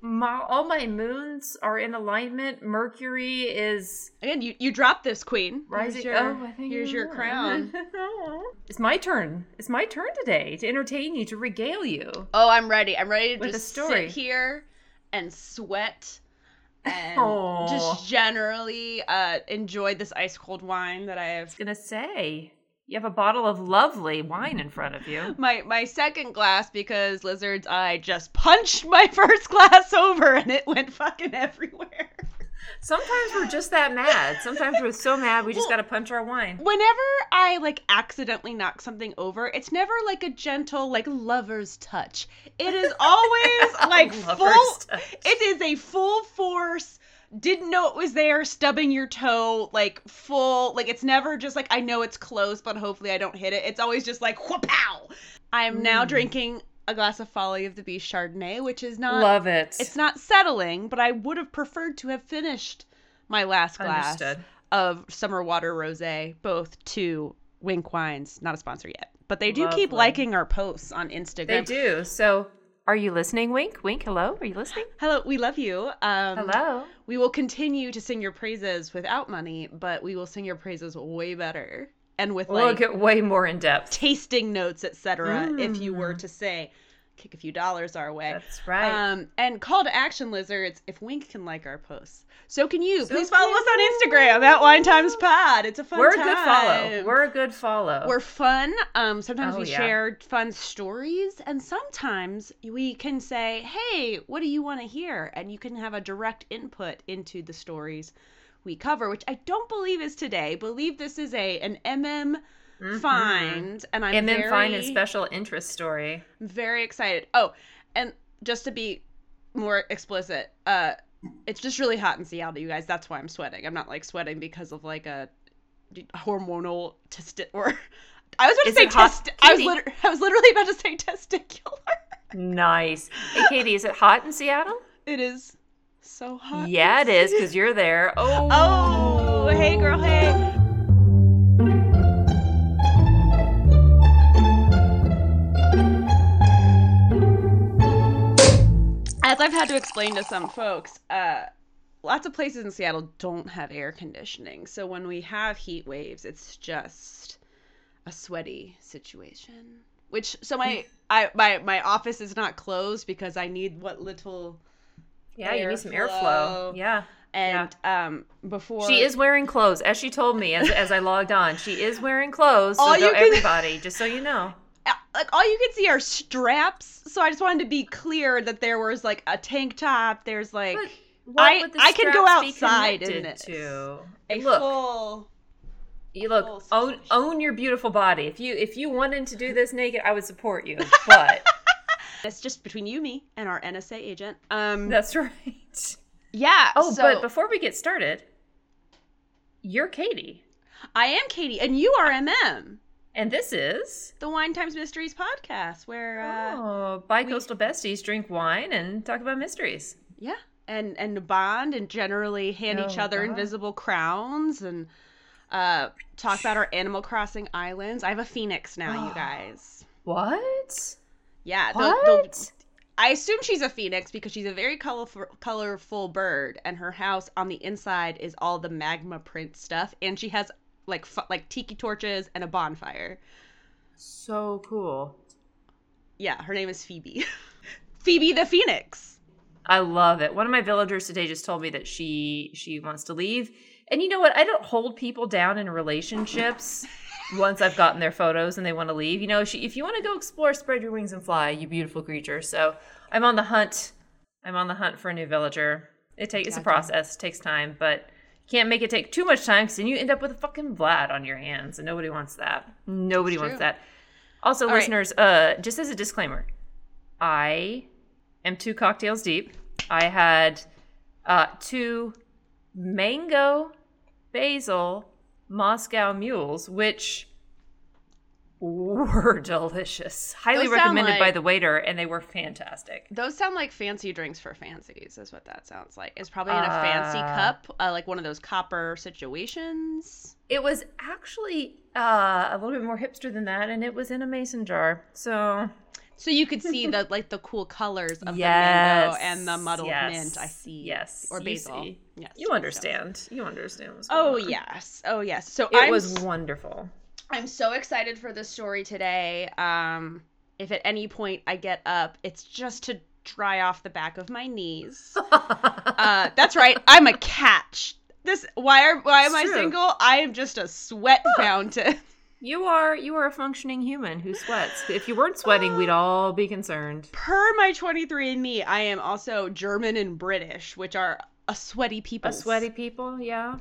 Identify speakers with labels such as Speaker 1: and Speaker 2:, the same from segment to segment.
Speaker 1: my, all my moons are in alignment. Mercury is
Speaker 2: Again, you, you dropped this, Queen.
Speaker 1: rising.
Speaker 2: Here's your,
Speaker 1: oh, I think
Speaker 2: here's
Speaker 1: you
Speaker 2: your crown.
Speaker 1: it's my turn. It's my turn today to entertain you, to regale you.
Speaker 2: Oh, I'm ready. I'm ready to
Speaker 1: With
Speaker 2: just
Speaker 1: story.
Speaker 2: sit here and sweat and
Speaker 1: Aw.
Speaker 2: just generally uh, enjoy this ice cold wine that I have.
Speaker 1: gonna say you have a bottle of lovely wine in front of you.
Speaker 2: My my second glass because Lizard's eye just punched my first glass over and it went fucking everywhere.
Speaker 1: Sometimes we're just that mad. Sometimes we're so mad we just
Speaker 2: Well-
Speaker 1: gotta punch our wine.
Speaker 2: Whenever I like accidentally knock something over, it's never like a gentle like lover's touch. It is always like full
Speaker 1: touch.
Speaker 2: It is a full force. Didn't know it was there, stubbing your toe, like full. Like it's never just like I know it's close, but hopefully I don't hit it. It's always just like whoop-pow. I am now
Speaker 1: Mm.
Speaker 2: drinking a glass of Folly of the Beast Chardonnay, which is not.
Speaker 1: Love it.
Speaker 2: It's not settling, but I would have preferred to have finished my last glass
Speaker 1: Understood.
Speaker 2: of Summer Water Rosé, both to Wink Wines, not a sponsor yet, but they do keep liking our posts on Instagram.
Speaker 1: They do. So, are you listening? Wink, wink. Hello. Are you listening?
Speaker 2: Hello, we love you. Um,
Speaker 1: Hello.
Speaker 2: We will continue to sing your praises without money, but we will sing your praises way better and with
Speaker 1: We'll
Speaker 2: like
Speaker 1: get way more in depth.
Speaker 2: tasting notes, etc. If you were
Speaker 1: Mm.
Speaker 2: to say, kick a few dollars our way.
Speaker 1: That's right.
Speaker 2: Um, and call to action, lizards. If Wink can like our posts, so can you.
Speaker 1: So
Speaker 2: Please follow us on Instagram at Wine Times Pod. It's a fun
Speaker 1: We're a
Speaker 2: time.
Speaker 1: good follow. We're a good follow.
Speaker 2: We're fun. Um, sometimes
Speaker 1: Oh,
Speaker 2: we
Speaker 1: yeah.
Speaker 2: share fun stories, and sometimes we can say, "Hey, what do you want to hear?" And you can have a direct input into the stories we cover, which I don't believe is today. Believe this is a an MM
Speaker 1: Mhm.
Speaker 2: find, and I'm
Speaker 1: and then
Speaker 2: very,
Speaker 1: find a special interest story.
Speaker 2: very excited. Oh, and just to be more explicit, uh, it's just really hot in Seattle, you guys. That's why I'm sweating. I'm not like sweating because of like a hormonal test or I was about to
Speaker 1: Is
Speaker 2: say test. I was liter- I was literally about to say testicular.
Speaker 1: Nice. Hey, Katy, is it hot in Seattle?
Speaker 2: It is so hot.
Speaker 1: Yeah, it is because you're there. Oh.
Speaker 2: Oh, hey girl, hey. I've had to explain to some folks, uh, lots of places in Seattle don't have air conditioning. So when we have heat waves, it's just a sweaty situation. Which so my I my my office is not closed because I need what little
Speaker 1: Yeah, you need some airflow. Yeah.
Speaker 2: and um before
Speaker 1: She is wearing clothes, as she told me as, as I logged on. She is wearing clothes. So
Speaker 2: All you can-
Speaker 1: everybody, just so you know.
Speaker 2: Like all you can see are straps. So I just wanted to be clear that there was like a tank top. There's like
Speaker 1: But what
Speaker 2: I-
Speaker 1: would the
Speaker 2: I can go outside in
Speaker 1: connected
Speaker 2: this.
Speaker 1: To?
Speaker 2: a
Speaker 1: look,
Speaker 2: full.
Speaker 1: you look,
Speaker 2: full
Speaker 1: own,
Speaker 2: situation.
Speaker 1: own your beautiful body. If you if you wanted to do this naked, I would support you. But
Speaker 2: It's just between you, me, and our NSA agent. Um.
Speaker 1: that's right.
Speaker 2: yeah.
Speaker 1: Oh,
Speaker 2: so
Speaker 1: but before we get started, you're Katy,
Speaker 2: I am Katy, and you are MM,
Speaker 1: and this is
Speaker 2: the Wine Times Mysteries podcast, where uh,
Speaker 1: oh, bi-coastal besties drink wine and talk about mysteries.
Speaker 2: yeah, and and bond and generally hand each
Speaker 1: Oh,
Speaker 2: other
Speaker 1: God.
Speaker 2: invisible crowns and uh talk about our Animal Crossing islands. I have a phoenix now, you guys.
Speaker 1: What?
Speaker 2: Yeah, the,
Speaker 1: What?
Speaker 2: the I assume she's a phoenix because she's a very colorful, colorful bird, and her house on the inside is all the magma print stuff, and she has like fu- like tiki torches and a bonfire.
Speaker 1: So cool.
Speaker 2: Yeah, her name is Phoebe. Phoebe the Phoenix.
Speaker 1: I love it. One of my villagers today just told me that she she wants to leave. And you know what? I don't hold people down in relationships once I've gotten their photos and they want to leave. You know, she, if you want to go explore, spread your wings and fly, you beautiful creature. So I'm on the hunt. I'm on the hunt for a new villager. It takes it's a process, takes time, but can't make it take too much time because then you end up with a fucking Vlad on your hands, and nobody wants that. Nobody
Speaker 2: It's
Speaker 1: wants
Speaker 2: true.
Speaker 1: that. Also,
Speaker 2: All right.
Speaker 1: listeners, uh, just as a disclaimer, I am two cocktails deep. I had uh, two mango basil Moscow mules, which were delicious. Highly
Speaker 2: Those
Speaker 1: recommended by the waiter, and they were fantastic.
Speaker 2: Those sound like fancy drinks for fancies, is what that sounds like. It's probably in a fancy
Speaker 1: Uh,
Speaker 2: cup, uh, like one of those copper situations.
Speaker 1: It was actually uh, a little bit more hipster than that, and it was in a mason jar. So
Speaker 2: So you could see the like the cool colors of
Speaker 1: Yes,
Speaker 2: the mango and the muddled
Speaker 1: yes,
Speaker 2: mint. I see.
Speaker 1: Yes,
Speaker 2: Or
Speaker 1: you
Speaker 2: basil.
Speaker 1: see.
Speaker 2: Yes.
Speaker 1: You understand. You understand what's
Speaker 2: Oh
Speaker 1: on.
Speaker 2: yes. Oh yes. So
Speaker 1: It
Speaker 2: I'm
Speaker 1: was wonderful.
Speaker 2: I'm so excited for this story today. Um, if at any point I get up, it's just to dry off the back of my knees. Uh, that's right. I'm a catch. This why are why am
Speaker 1: It's
Speaker 2: I
Speaker 1: true.
Speaker 2: single? I am just a sweat fountain.
Speaker 1: you are you are a functioning human who sweats. If you weren't sweating, we'd all be concerned.
Speaker 2: Per my 23andMe, I am also German and British, which are a sweaty people.
Speaker 1: A sweaty people, yeah.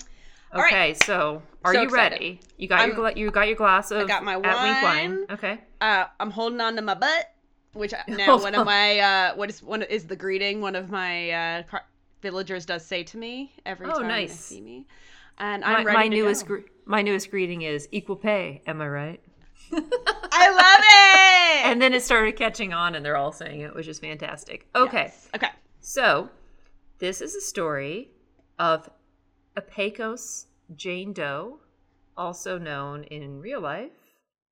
Speaker 2: All right.
Speaker 1: Okay, so are
Speaker 2: So
Speaker 1: you
Speaker 2: excited.
Speaker 1: ready? You got
Speaker 2: I'm-
Speaker 1: your gla- you got your glass of
Speaker 2: got my
Speaker 1: wine.
Speaker 2: wine.
Speaker 1: Okay.
Speaker 2: Uh, I'm holding on to my butt, which I- now one of my uh, what is one is the greeting one of my uh, car- villagers does say to me every
Speaker 1: Oh,
Speaker 2: time they see me, and I'm ready
Speaker 1: my
Speaker 2: to
Speaker 1: newest gre- my newest greeting is equal pay. Am I right?
Speaker 2: I love it.
Speaker 1: And then it started catching on, and they're all saying it, which is fantastic. Okay,
Speaker 2: Yes. Okay.
Speaker 1: so this is a story of a Pecos Jane Doe, also known in real life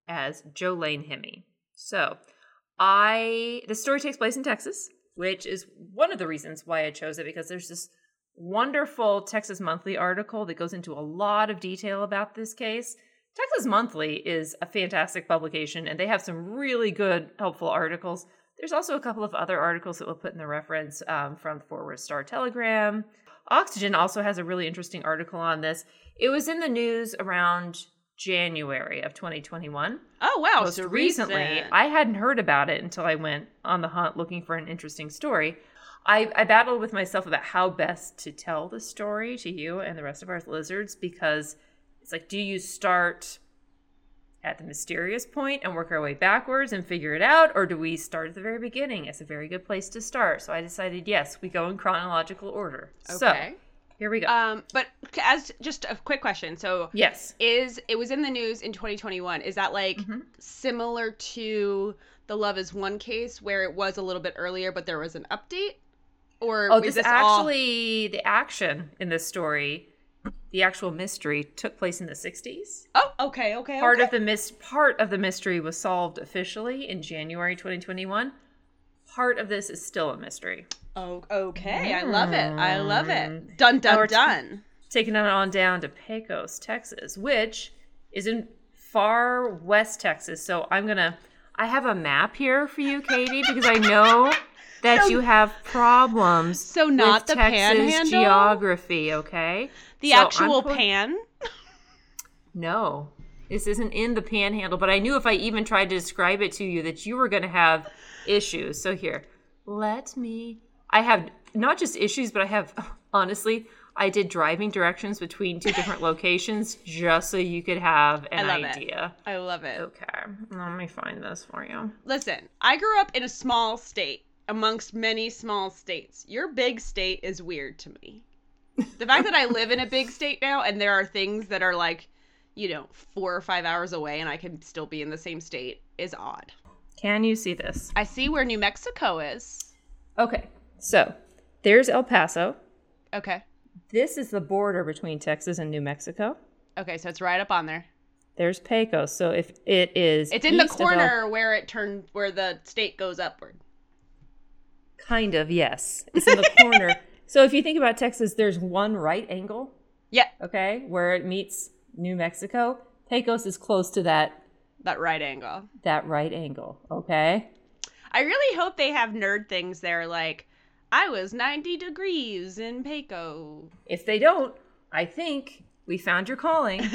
Speaker 1: as Jolaine Hemmy. So, I the story takes place in Texas, which is one of the reasons why I chose it because there's this wonderful Texas Monthly article that goes into a lot of detail about this case. Texas Monthly is a fantastic publication and they have some really good, helpful articles. There's also a couple of other articles that we'll put in the reference um, from the Fort Worth Star Telegram. Oxygen also has a really interesting article on this. It was in the news around January of 2021.
Speaker 2: Oh wow.
Speaker 1: Most
Speaker 2: so
Speaker 1: recently,
Speaker 2: recent.
Speaker 1: I hadn't heard about it until I went on the hunt looking for an interesting story. I, I battled with myself about how best to tell the story to you and the rest of our lizards because it's like, do you start at the mysterious point and work our way backwards and figure it out, or do we start at the very beginning? It's a very good place to start. So I decided, yes, we go in chronological order. So
Speaker 2: Okay.
Speaker 1: here we go.
Speaker 2: Um, but as just a quick question, so
Speaker 1: yes.
Speaker 2: is it was in the news in 2021? Is that like
Speaker 1: Mhm.
Speaker 2: similar to the Love Is One case where it was a little bit earlier, but there was an update? Or
Speaker 1: Oh,
Speaker 2: was
Speaker 1: this,
Speaker 2: all-
Speaker 1: actually, the action in this story, the actual mystery took place in the 60s.
Speaker 2: Oh, okay, okay.
Speaker 1: Part
Speaker 2: okay.
Speaker 1: of the mis- part of the mystery was solved officially in January 2021. Part of this is still a mystery.
Speaker 2: Oh, okay. I love it. I hmm. love it. Done,
Speaker 1: done,
Speaker 2: dun
Speaker 1: we're t-
Speaker 2: dun.
Speaker 1: Taking it on down to Pecos, Texas, which is in far west Texas. So I'm gonna. I have a map here for you, Katy, because I know that
Speaker 2: So-
Speaker 1: you have problems.
Speaker 2: So not
Speaker 1: with
Speaker 2: the
Speaker 1: Texas
Speaker 2: panhandle?
Speaker 1: geography, okay?
Speaker 2: The
Speaker 1: So
Speaker 2: actual
Speaker 1: put-
Speaker 2: pan.
Speaker 1: No, this isn't in the panhandle, but I knew if I even tried to describe it to you that you were going to have issues. So here, let me. I have not just issues, but I have, honestly, I did driving directions between two different locations just so you could have an
Speaker 2: I love it.
Speaker 1: idea.
Speaker 2: I love it.
Speaker 1: Okay, let me find this for you.
Speaker 2: Listen, I grew up in a small state amongst many small states. Your big state is weird to me. The fact that I live in a big state now and there are things that are like, you know, four or five hours away and I can still be in the same state is odd.
Speaker 1: Can you see this?
Speaker 2: I see where New Mexico is.
Speaker 1: Okay, so there's El Paso.
Speaker 2: Okay.
Speaker 1: This is the border between Texas and New Mexico.
Speaker 2: Okay, so it's right up on there.
Speaker 1: There's Pecos. So if it is,
Speaker 2: It's in the
Speaker 1: of El-
Speaker 2: corner where it turned where the state goes upward.
Speaker 1: Kind of, yes. It's in the corner. So if you think about Texas, there's one right angle,
Speaker 2: Yeah,
Speaker 1: okay, where it meets New Mexico. Pecos is close to that
Speaker 2: that right angle.
Speaker 1: that right angle, okay?
Speaker 2: I really hope they have nerd things there like I was 90 degrees in Paco.
Speaker 1: If they don't, I think we found your calling.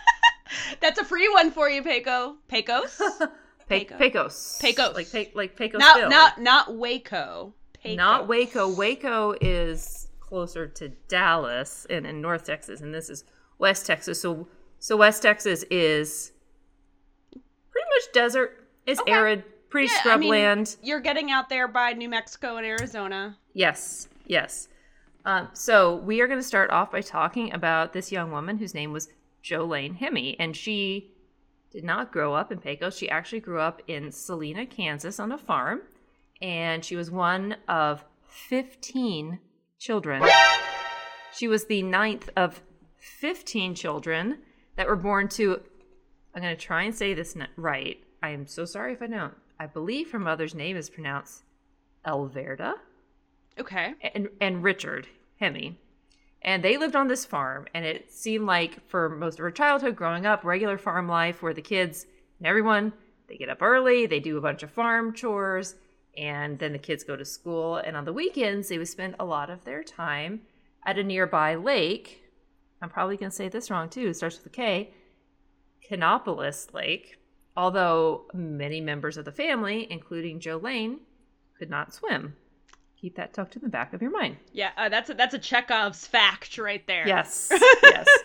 Speaker 2: That's a free one for you, Paco. Pecos?
Speaker 1: Pe-
Speaker 2: Pecos.
Speaker 1: Pecos. Like Pe- like Pecos.
Speaker 2: not not not Waco. Pecos.
Speaker 1: Not Waco. Waco is closer to Dallas and in North Texas, and this is West Texas. So so West Texas is pretty much desert. It's
Speaker 2: Okay.
Speaker 1: arid, pretty
Speaker 2: Yeah, I
Speaker 1: scrub
Speaker 2: mean. You're getting out there by New Mexico and Arizona.
Speaker 1: Yes, yes. Um, so we are going to start off by talking about this young woman whose name was Jolaine Hemmy, and she did not grow up in Pecos. She actually grew up in Salina, Kansas, on a farm, and she was one of fifteen children. She was the ninth of fifteen children that were born to. I'm going to try and say this right. I am so sorry if I don't. I believe her mother's name is pronounced Elverda,
Speaker 2: Okay.
Speaker 1: and, and Richard Hemmy. And they lived on this farm, and it seemed like for most of her childhood growing up, regular farm life where the kids and everyone, they get up early, they do a bunch of farm chores, and then the kids go to school. And on the weekends, they would spend a lot of their time at a nearby lake. I'm probably going to say this wrong too, it starts with a K, Kanopolis Lake. Although many members of the family, including Jolaine, could not swim. Keep that tucked in the back of your mind.
Speaker 2: Yeah, uh, that's a, that's a Chekhov's fact right there.
Speaker 1: Yes. yes.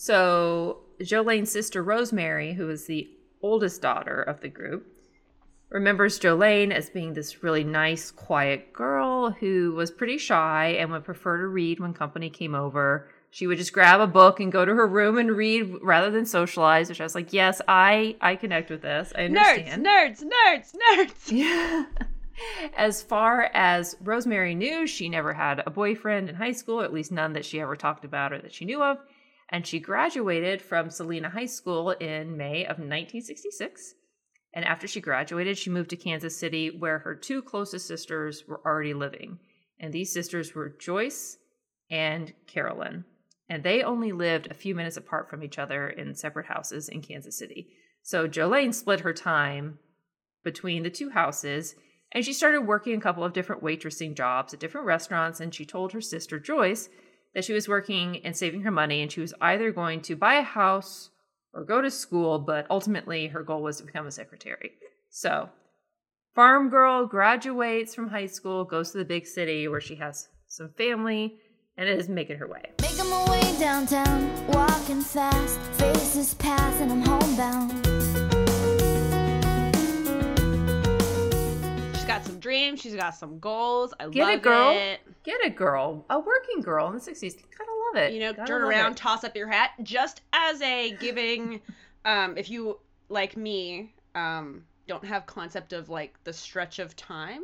Speaker 1: So Jolaine's sister Rosemary, who is the oldest daughter of the group, remembers Jolaine as being this really nice, quiet girl who was pretty shy and would prefer to read when company came over. She would just grab a book and go to her room and read rather than socialize, which I was like, yes, I I connect with this. I understand.
Speaker 2: Nerds, nerds, nerds, nerds.
Speaker 1: Yeah. As far as Rosemary knew, she never had a boyfriend in high school, at least none that she ever talked about or that she knew of. And she graduated from Salina High School in May of 1966. And after she graduated, she moved to Kansas City, where her two closest sisters were already living. And these sisters were Joyce and Carolyn. And they only lived a few minutes apart from each other in separate houses in Kansas City. So Jolaine split her time between the two houses and she started working a couple of different waitressing jobs at different restaurants. And she told her sister Joyce that she was working and saving her money, and she was either going to buy a house or go to school, but ultimately her goal was to become a secretary. So, farm girl graduates from high school, goes to the big city where she has some family, and is making her way.
Speaker 3: Making my way downtown, walking fast, faces pass, and I'm homebound.
Speaker 2: Dreams. She's got some goals. I
Speaker 1: Get
Speaker 2: love
Speaker 1: it, Get a girl.
Speaker 2: it.
Speaker 1: Get a girl, a working girl in the 60s. Gotta love it.
Speaker 2: You know,
Speaker 1: Gotta
Speaker 2: turn around,
Speaker 1: it.
Speaker 2: toss up your hat, just as a giving. um, if you like me, um, don't have concept of like the stretch of time.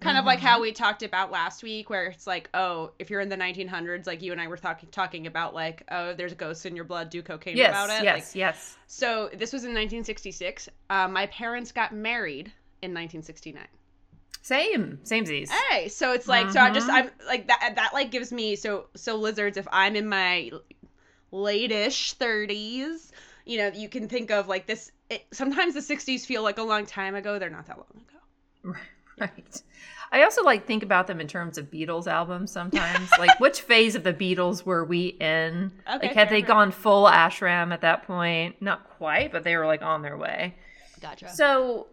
Speaker 2: Kind of like
Speaker 1: Mm-hmm.
Speaker 2: how we talked about last week, where it's like, oh, if you're in the 1900s, like you and I were talking talking about, like, oh, there's ghosts in your blood, do cocaine
Speaker 1: Yes,
Speaker 2: about it.
Speaker 1: yes,
Speaker 2: Like,
Speaker 1: yes.
Speaker 2: so this was in 1966. Uh, my parents got married in 1969.
Speaker 1: Same, samesies.
Speaker 2: Hey, so it's like so I just
Speaker 1: Mhm.
Speaker 2: I'm like that that like gives me so so lizards if I'm in my late-ish 30s, you know, you can think of like this it, sometimes the 60s feel like a long time ago, they're not that long ago.
Speaker 1: Right. I also like think about them in terms of Beatles albums sometimes. like which phase of the Beatles were we in?
Speaker 2: Okay,
Speaker 1: like had they
Speaker 2: fair.
Speaker 1: gone full ashram at that point? Not quite, but they were like on their way.
Speaker 2: Gotcha.
Speaker 1: So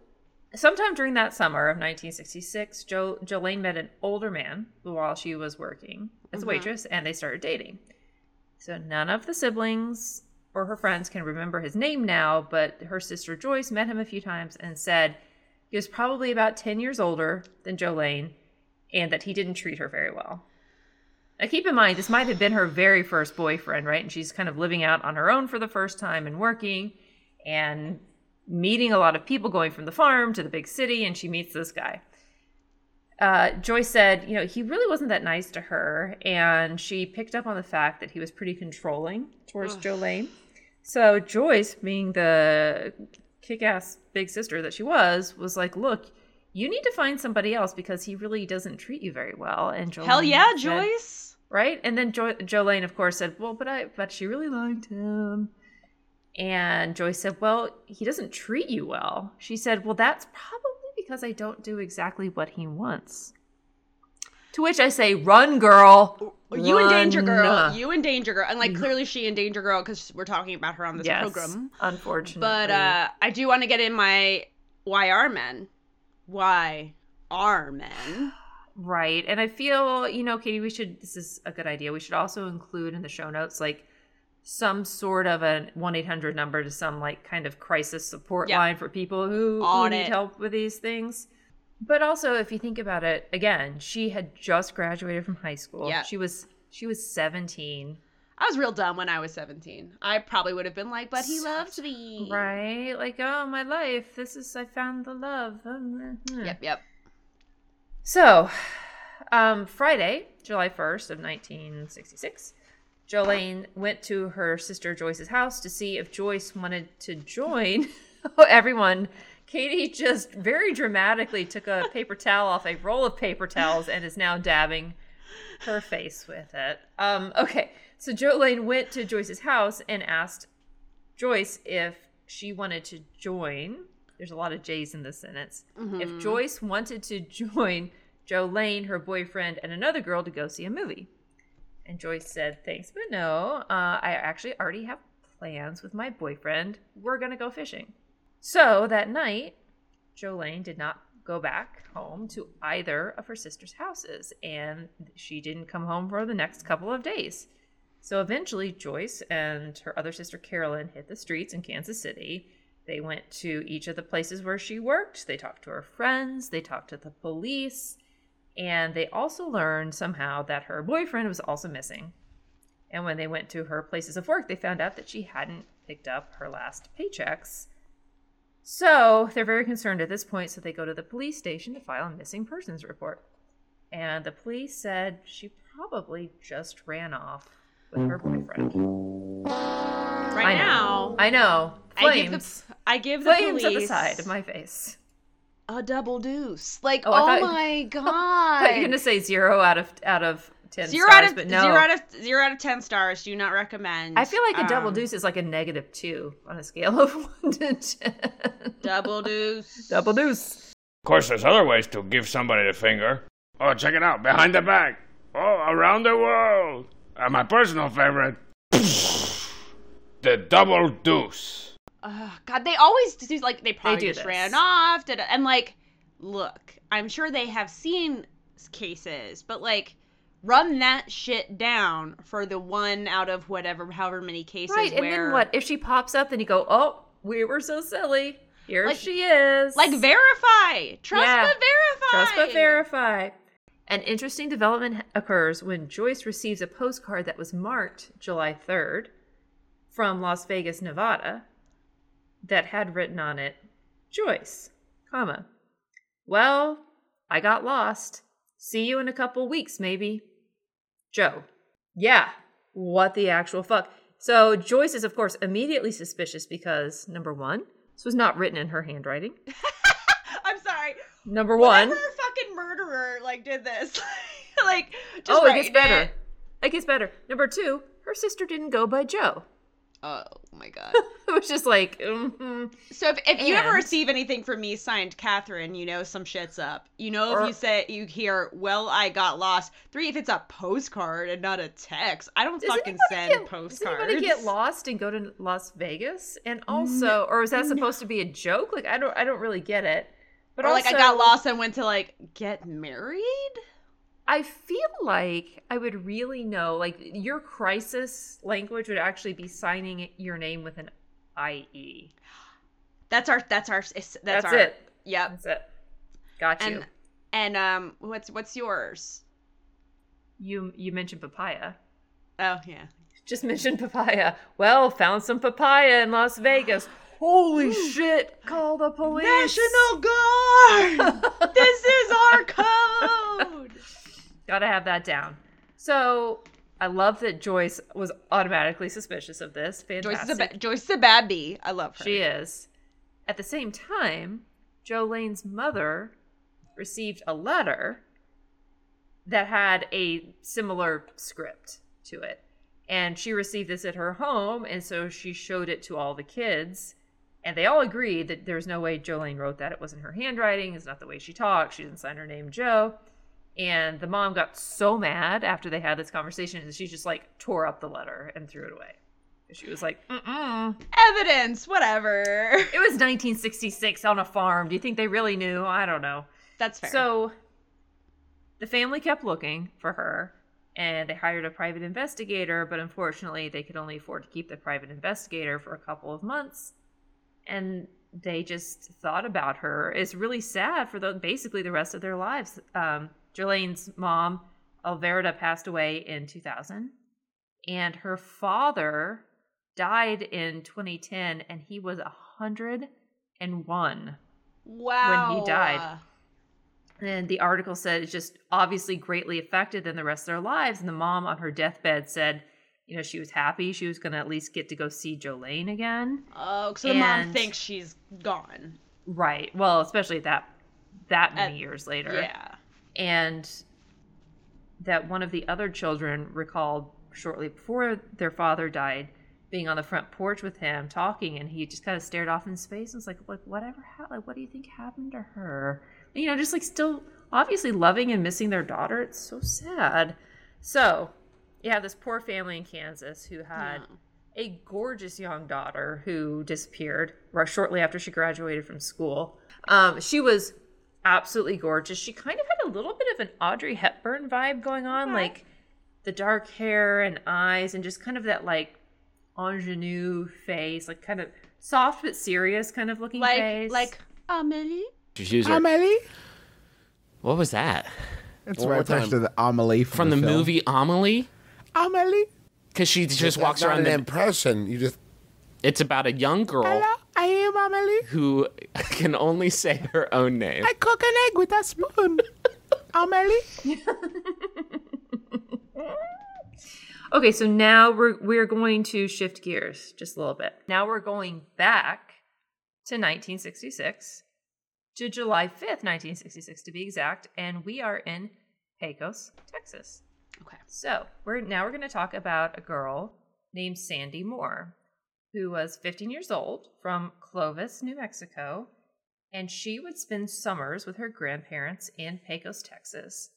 Speaker 1: sometime during that summer of 1966, jo- Jolaine met an older man while she was working as a
Speaker 2: Mhm.
Speaker 1: waitress and they started dating. So none of the siblings or her friends can remember his name now, but her sister Joyce met him a few times and said he was probably about 10 years older than Jolaine and that he didn't treat her very well. Now, keep in mind, this might have been her very first boyfriend, right? And she's kind of living out on her own for the first time and working and meeting a lot of people going from the farm to the big city. And she meets this guy. Uh, Joyce said, you know, he really wasn't that nice to her. And she picked up on the fact that he was pretty controlling towards
Speaker 2: Ugh.
Speaker 1: Jolaine. So Joyce, being the kick ass big sister that she was, was like, look, you need to find somebody else because he really doesn't treat you very well. And Jolaine
Speaker 2: Hell yeah,
Speaker 1: said-
Speaker 2: Joyce.
Speaker 1: right? And then jo- Jolaine, of course, said, "Well, but I, but she really liked him." And Joyce said, "Well, he doesn't treat you well." She said, "Well, that's probably because I don't do exactly what he wants." To which I say, "Run, girl!
Speaker 2: You in danger, girl. You in danger, girl. And like clearly she in danger, girl, because we're talking about her on this
Speaker 1: yes,
Speaker 2: program.
Speaker 1: unfortunately,
Speaker 2: But uh I do want to get in my why are men? Why are men?
Speaker 1: Right. And I feel, you know, Katy, we should, this is a good idea. We should also include in the show notes, like, some sort of a 1 800 number to some, like, kind of crisis support
Speaker 2: Yeah.
Speaker 1: line for people who, who need help with these things. But also, if you think about it, again, she had just graduated from high school.
Speaker 2: Yeah.
Speaker 1: She was, she was 17.
Speaker 2: I was real dumb when I was 17. I probably would have been like, but he loves me.
Speaker 1: Right? Like, oh, my life. This is, I found the love.
Speaker 2: Yep, yep.
Speaker 1: So, um, Friday, July 1st of 1966, Jolaine went to her sister Joyce's house to see if Joyce wanted to join everyone Katy just very dramatically took a paper towel off a roll of paper towels and is now dabbing her face with it. Um, okay, so Jolaine went to Joyce's house and asked Joyce if she wanted to join. There's a lot of J's in this sentence. If Joyce wanted to join Jolaine, her boyfriend, and another girl to go see a movie. And Joyce said, Thanks, but no. Uh, I actually already have plans with my boyfriend. We're going to go fishing. So that night, Jolaine did not go back home to either of her sister's houses, and she didn't come home for the next couple of days. So eventually, Joyce and her other sister Carolyn hit the streets in Kansas City. They went to each of the places where she worked. They talked to her friends. They talked to the police. And they also learned somehow that her boyfriend was also missing. And when they went to her places of work, they found out that she hadn't picked up her last paychecks. So they're very concerned at this point, so they go to the police station to file a missing persons report. And the police said she probably just ran off with her boyfriend.
Speaker 2: Right
Speaker 1: I know.
Speaker 2: now,
Speaker 1: I know.
Speaker 2: I give
Speaker 1: Flames.
Speaker 2: the I give the
Speaker 1: Flames
Speaker 2: police
Speaker 1: at the side of my face.
Speaker 2: A double deuce. Like,
Speaker 1: Oh,
Speaker 2: oh,
Speaker 1: I thought-
Speaker 2: my
Speaker 1: I
Speaker 2: god!
Speaker 1: thought you were gonna say zero out of out of ten
Speaker 2: zero
Speaker 1: stars,
Speaker 2: out of
Speaker 1: but no.
Speaker 2: zero out of zero out of ten stars. Do not recommend.
Speaker 1: I feel like a double
Speaker 2: Um,
Speaker 1: deuce is like a negative two on a scale of one to ten.
Speaker 2: Double deuce.
Speaker 1: double deuce.
Speaker 4: Of course, there's other ways to give somebody the finger. Oh, check it out. Behind the back. Oh, around the world. And my personal favorite. the double deuce.
Speaker 2: God, they always do like they probably
Speaker 1: do
Speaker 2: just
Speaker 1: this.
Speaker 2: ran off. Did and like, look, I'm sure they have seen cases, but like, run that shit down for the one out of whatever, however many cases.
Speaker 1: Right, and then what? If she pops up, then you go, "Oh, we were so silly. Here
Speaker 2: Like-
Speaker 1: she is."
Speaker 2: Like verify, trust
Speaker 1: Yeah.
Speaker 2: but verify,
Speaker 1: Trust but verify. An interesting development occurs when Joyce receives a postcard that was marked July 3rd from Las Vegas, Nevada, that had written on it, Joyce, comma. Well, I got lost. See you in a couple weeks, maybe. Joe. Yeah, what the actual fuck? So Joyce is, of course, immediately suspicious because, number one, this was not written in her handwriting.
Speaker 2: I'm sorry.
Speaker 1: Number one.
Speaker 2: Whatever fucking murderer like did this, like just
Speaker 1: oh, it gets better. It gets better. Number two, her sister didn't go by Joe.
Speaker 2: Oh my god.
Speaker 1: It was just like, mm
Speaker 2: So if, if you ever receive anything from me signed Catherine, you know some shit's up. You know if
Speaker 1: Or-
Speaker 2: you say you hear, "Well, I got lost." Three, if it's a postcard and not a text. I don't
Speaker 1: does
Speaker 2: fucking send
Speaker 1: get,
Speaker 2: postcards.
Speaker 1: Does anybody get lost and go to Las Vegas? And also, or is that supposed to be a joke? Like, I don't, I don't really get it. But
Speaker 2: Or
Speaker 1: also,
Speaker 2: like I got lost and went to like get married.
Speaker 1: I feel like I would really know. Like, your crisis language would actually be signing your name with an IE.
Speaker 2: That's our. That's our. That's,
Speaker 1: That's,
Speaker 2: our.
Speaker 1: it.
Speaker 2: Yep.
Speaker 1: That's it. Got you.
Speaker 2: And and um, what's what's yours?
Speaker 1: you you mentioned papaya.
Speaker 2: Oh yeah.
Speaker 1: Just mentioned papaya. Well, found some papaya in Las Vegas. Holy shit! Call the police.
Speaker 2: National Guard. this is our code.
Speaker 1: Gotta have that down. So I love that Joyce was automatically suspicious of this.
Speaker 2: Joyce
Speaker 1: Fantastic.
Speaker 2: is a ba- Joyce is a bad bee. I love her.
Speaker 1: She is. At the same time, Jolaine's mother received a letter that had a similar script to it. And she received this at her home, and so she showed it to all the kids. And they all agreed that there's no way Jolaine wrote that. It wasn't her handwriting, it's not the way she talks. She didn't sign her name Joe. And the mom got so mad after they had this conversation that she just like tore up the letter and threw it away. She was like, mm-mm.
Speaker 2: Evidence, whatever.
Speaker 1: It was 1966 on a farm. Do you think they really knew? I don't know.
Speaker 2: That's fair.
Speaker 1: So the family kept looking for her and they hired a private investigator, but unfortunately, they could only afford to keep the private investigator for a couple of months. And they just thought about her. It's really sad for the basically the rest of their lives. Um, Jolaine's mom, Alverda, passed away in 2000, and her father died in 2010, and he was 101
Speaker 2: wow.
Speaker 1: when he died. And the article said it's just obviously greatly affected them the rest of their lives. And the mom on her deathbed said, you know, she was happy she was going to at least get to go see Jolaine again.
Speaker 2: Oh, so the mom thinks she's gone.
Speaker 1: Right. Well, especially that that many
Speaker 2: At-
Speaker 1: years later.
Speaker 2: Yeah.
Speaker 1: And that one of the other children recalled shortly before their father died being on the front porch with him talking and he just kind of stared off in space and was like like whatever ha- like what do you think happened to her and, you know just like still obviously loving and missing their daughter it's so sad so you have this poor family in kansas who had a gorgeous young daughter who disappeared shortly after she graduated from school. Um, she was absolutely gorgeous. She kind of had a little bit of an Audrey Hepburn vibe going on, like the dark hair and eyes, and just kind of that like ingenue face, like kind of soft but serious kind of looking
Speaker 2: Like
Speaker 1: face.
Speaker 2: like Amelie.
Speaker 5: Just her-
Speaker 6: Amelie?
Speaker 5: What was that?
Speaker 6: It's
Speaker 5: One
Speaker 6: a
Speaker 5: more
Speaker 6: reference to the Amelie from,
Speaker 5: From the,
Speaker 6: film.
Speaker 5: movie Amelie?
Speaker 6: Amelie?
Speaker 5: Because she just
Speaker 7: That's
Speaker 5: walks
Speaker 7: not
Speaker 5: around.
Speaker 7: an
Speaker 5: The,
Speaker 7: impression. You just
Speaker 5: it's about a young girl
Speaker 6: Hello, I am Amelie.
Speaker 5: who can only say her own name.
Speaker 6: I cook an egg with a spoon. Amelie?
Speaker 1: Okay, so now we're we're going to shift gears just a little bit. Now we're going back to 1966 to July 5th, 1966 to be exact, and we are in Pecos, Texas.
Speaker 2: Okay.
Speaker 1: So, we're now we're going to talk about a girl named Sandy Moore who was 15 years old from Clovis, New Mexico, and she would spend summers with her grandparents in Pecos, Texas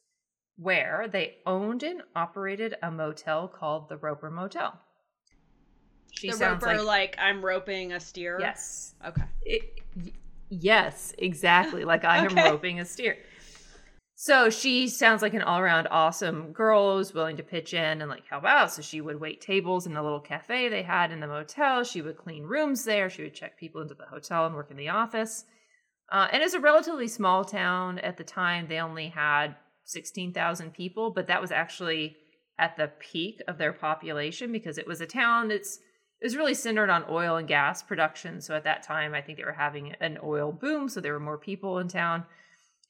Speaker 1: where they owned and operated a motel called the Roper Motel. She
Speaker 2: the
Speaker 1: sounds
Speaker 2: roper,
Speaker 1: like,
Speaker 2: like, I'm roping a steer.
Speaker 1: yes,
Speaker 2: Okay.
Speaker 1: It- yes, exactly. Like I am roping a steer. So she sounds like an all-around awesome girl who's willing to pitch in and like help out. So she would wait tables in the little cafe they had in the motel. She would clean rooms there. She would check people into the hotel and work in the office. Uh, and it's a relatively small town at the time. They only had 16,000 people, but that was actually at the peak of their population because it was a town that's it was really centered on oil and gas production. So at that time, I think they were having an oil boom, so there were more people in town,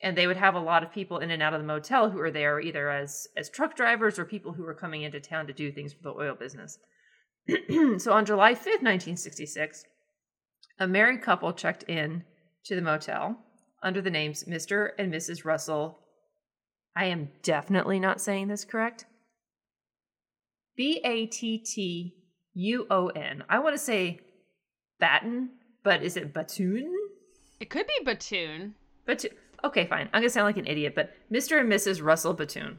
Speaker 1: and they would have a lot of people in and out of the motel who were there either as as truck drivers or people who were coming into town to do things for the oil business. so on July 5th, 1966, a married couple checked in to the motel under the names Mr. and Mrs. Russell. I am definitely not saying this correct. B A T T U O N. I want to say Batten, but is it Batoon?
Speaker 2: It could be Batoon.
Speaker 1: Batoon. Okay, fine. I'm gonna sound like an idiot, but Mr. and Mrs. Russell Batoon.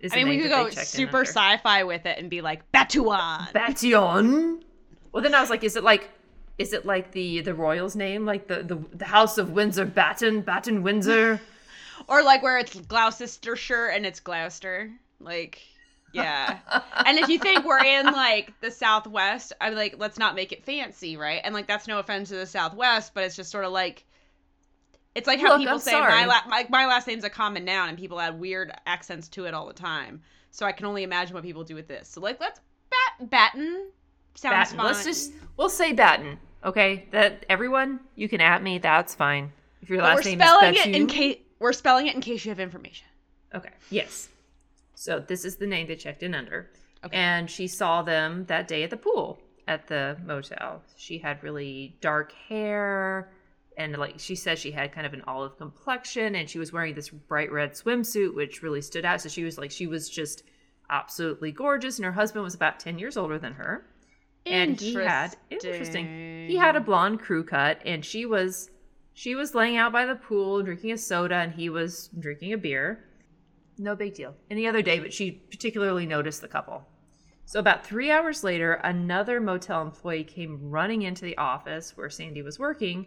Speaker 1: Is
Speaker 2: I mean, we could go
Speaker 1: they checked in
Speaker 2: super sci-fi with it and be like Batuan.
Speaker 1: Bation. Well, then I was like, is it like, is it like the the royals' name, like the the, the House of Windsor, Batten, Batten Windsor?
Speaker 2: or like where it's Gloucestershire and it's Gloucester. Like, yeah. and if you think we're in like the Southwest, I'm like, let's not make it fancy, right? And like, that's no offense to the Southwest, but it's just sort of like, it's like how
Speaker 1: Look,
Speaker 2: people
Speaker 1: I'm
Speaker 2: say
Speaker 1: sorry.
Speaker 2: my, la- my my last name's a common noun, and people add weird accents to it all the time. So I can only imagine what people do with this. So like, let's bat batten. Sounds
Speaker 1: Batten.
Speaker 2: fine.
Speaker 1: Let's just we'll say Batten. Okay, that everyone you can at me. That's fine. If your last
Speaker 2: we're
Speaker 1: name
Speaker 2: spelling
Speaker 1: is
Speaker 2: it in case we're spelling it in case you have information.
Speaker 1: Okay. Yes. So this is the name they checked in under.
Speaker 2: Okay.
Speaker 1: And she saw them that day at the pool at the motel. She had really dark hair and like she said she had kind of an olive complexion and she was wearing this bright red swimsuit which really stood out. So she was like she was just absolutely gorgeous and her husband was about 10 years older than her. And he had interesting. He had a blonde crew cut and she was she was laying out by the pool drinking a soda and he was drinking a beer. No big deal. Any other day, but she particularly noticed the couple. So, about three hours later, another motel employee came running into the office where Sandy was working.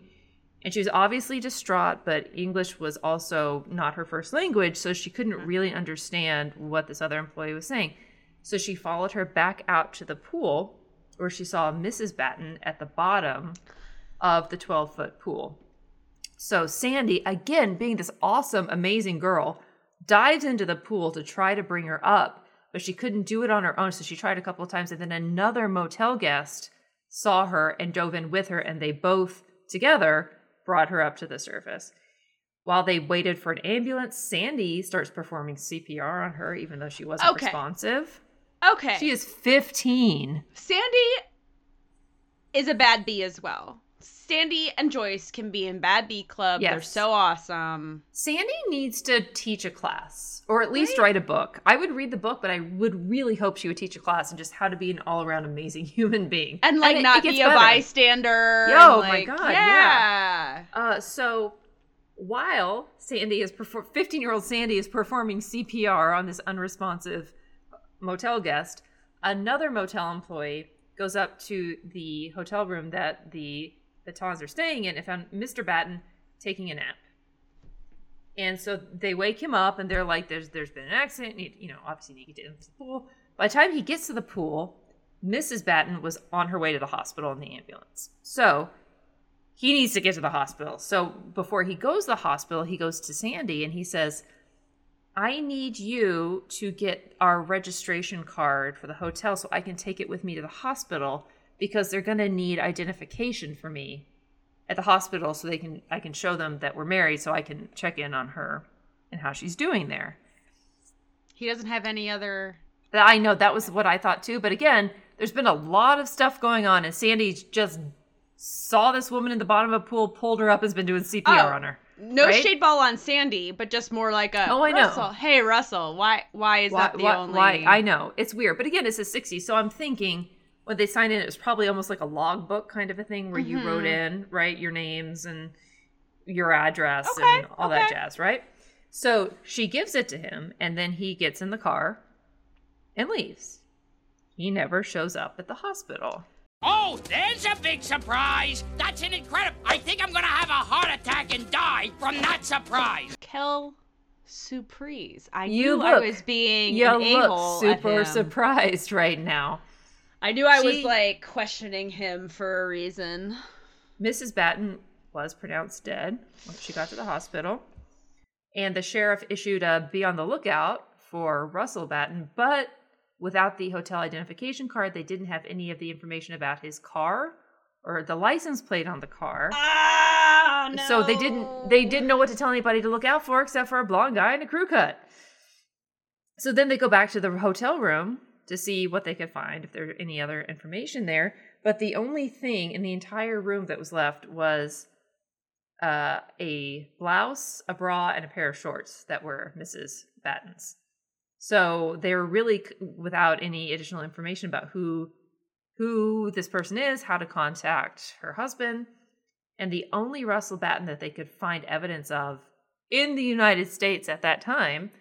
Speaker 1: And she was obviously distraught, but English was also not her first language, so she couldn't mm-hmm. really understand what this other employee was saying. So, she followed her back out to the pool where she saw Mrs. Batten at the bottom of the 12 foot pool. So, Sandy, again, being this awesome, amazing girl, dives into the pool to try to bring her up, but she couldn't do it on her own. So she tried a couple of times, and then another motel guest saw her and dove in with her, and they both together brought her up to the surface. While they waited for an ambulance, Sandy starts performing CPR on her, even though she wasn't
Speaker 2: Okay.
Speaker 1: responsive.
Speaker 2: Okay.
Speaker 1: She is 15.
Speaker 2: Sandy is a bad bee as well. Sandy and Joyce can be in Bad Bee Club. They're so awesome.
Speaker 1: Sandy needs to teach a class or at least write a book. I would read the book, but I would really hope she would teach a class on just how to be an all around amazing human being.
Speaker 2: And like
Speaker 1: it-
Speaker 2: not
Speaker 1: it
Speaker 2: be a
Speaker 1: better.
Speaker 2: bystander.
Speaker 1: Yo,
Speaker 2: and,
Speaker 1: my
Speaker 2: like,
Speaker 1: God,
Speaker 2: yeah.
Speaker 1: Uh, so while Sandy is perform 15 year old Sandy is performing CPR on this unresponsive motel guest, another motel employee goes up to the hotel room that the Batons are staying in and found Mr. Batten taking a nap. And so they wake him up and they're like, "There's there's been an accident. You, you know, obviously you need to get into the pool." By the time he gets to the pool, Mrs. Batten was on her way to the hospital in the ambulance. So he needs to get to the hospital. So before he goes to the hospital, he goes to Sandy and he says, I need you to get our registration card for the hotel so I can take it with me to the hospital because they're going to need identification for me at the hospital so they can I can show them that we're married so I can check in on her and how she's doing there.
Speaker 2: He doesn't have any other.
Speaker 1: I know that was what I thought too, but again, there's been a lot of stuff going on and Sandy just saw this woman in the bottom of a pool, pulled her up, has been doing CPR
Speaker 2: Oh.
Speaker 1: on her.
Speaker 2: No
Speaker 1: Right?
Speaker 2: shade ball on Sandy, but just more like a.
Speaker 1: Oh, I know.
Speaker 2: Russell, Hey Russell, why why is
Speaker 1: why,
Speaker 2: that the
Speaker 1: why,
Speaker 2: only?
Speaker 1: why- I know it's weird, but again, it's the '60s, so I'm thinking when they signed in, it was probably almost like a logbook kind of a thing where you wrote mm-hmm. in right your names and your address
Speaker 2: Okay,
Speaker 1: and all that jazz, right? So she gives it to him, and then he gets in the car and leaves. He never shows up at the hospital.
Speaker 7: Oh, there's a big surprise! That's an incredible. I think I'm gonna have a heart attack and die from that surprise.
Speaker 2: Kel Surprise. I
Speaker 1: You
Speaker 2: knew I was being
Speaker 1: You
Speaker 2: an a-hole
Speaker 1: look
Speaker 2: at
Speaker 1: super
Speaker 2: him.
Speaker 1: surprised right now.
Speaker 2: I knew I was like questioning him for a reason.
Speaker 1: Mrs. Batten was pronounced dead when she got to the hospital, and the sheriff issued a be on the lookout for Russell Batten, but without the hotel identification card, they didn't have any of the information about his car or the license plate on the car.
Speaker 2: Ah, no.
Speaker 1: So they didn't they didn't know what to tell anybody to look out for except for a blonde guy in a crew cut. So then they go back to the hotel room to see what they could find if there's any other information there. But the only thing in the entire room that was left was uh, a blouse, a bra, and a pair of shorts that were Mrs. Batten's. So they're really without any additional information about who who this person is, how to contact her husband, and the only Russell Batten that they could find evidence of in the United States at that time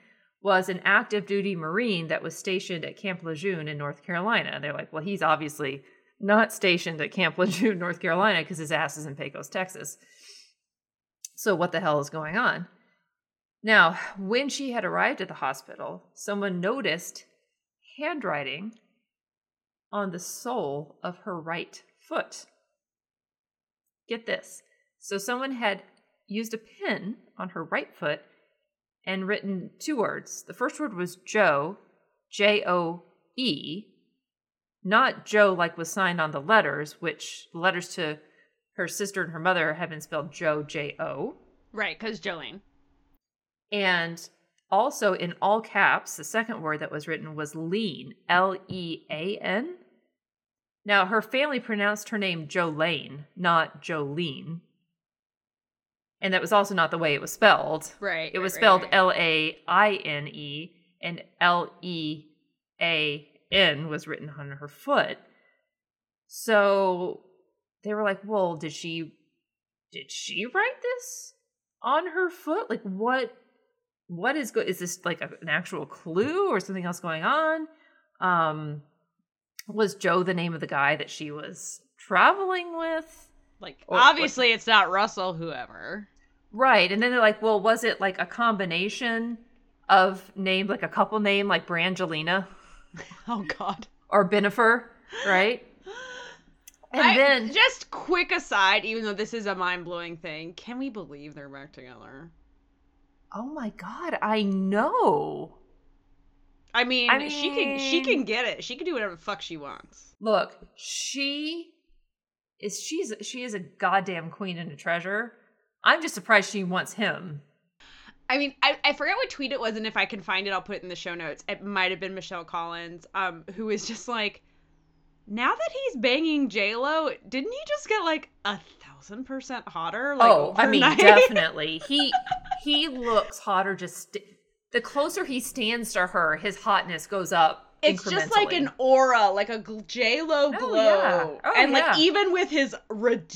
Speaker 1: was an active duty Marine that was stationed at Camp Lejeune in North Carolina. And they're like, well, he's obviously not stationed at Camp Lejeune, North Carolina, because his ass is in Pecos, Texas. So what the hell is going on? Now, when she had arrived at the hospital, someone noticed handwriting on the sole of her right foot. Get this. So someone had used a pen on her right foot and written two words. The first word was Joe, J O E, not Joe like was signed on the letters, which letters to her sister and her mother had been spelled Joe, J O.
Speaker 2: Right, because Jolaine.
Speaker 1: And also in all caps, the second word that was written was lean, L E A N. Now, her family pronounced her name Jolene, not Jolene. And that was also not the way it was spelled.
Speaker 2: Right.
Speaker 1: It was
Speaker 2: right,
Speaker 1: spelled. L A I N E, and L E A N was written on her foot. So they were like, "Well, did she did she write this on her foot? Like what what is good? Is this like a, an actual clue or something else going on? Um was Joe the name of the guy that she was traveling with?
Speaker 2: Like,
Speaker 1: Or-
Speaker 2: obviously, it's not Russell, whoever.
Speaker 1: Right. And then they're like, well, was it like a combination of name, like a couple name, like Brangelina
Speaker 2: Oh, God.
Speaker 1: or Benifer, right? And
Speaker 2: I-
Speaker 1: then
Speaker 2: just quick aside, even though this is a mind blowing thing, can we believe they're back together?
Speaker 1: Oh my god, I know.
Speaker 2: I mean,
Speaker 1: I
Speaker 2: she can she can get it. She can do whatever the fuck she wants.
Speaker 1: Look, she is she's she is a goddamn queen and a treasure. I'm just surprised she wants him.
Speaker 2: I mean, I, I forget what tweet it was, and if I can find it, I'll put it in the show notes. It might have been Michelle Collins, um, who was just like, now that he's banging J Lo, didn't he just get like a thousand percent hotter. Like,
Speaker 1: oh, I mean, definitely. He he looks hotter. Just st- the closer he stands to her, his hotness goes up.
Speaker 2: It's just like an aura, like a J Lo glow, Oh,
Speaker 1: yeah. Oh,
Speaker 2: and like
Speaker 1: yeah.
Speaker 2: even with his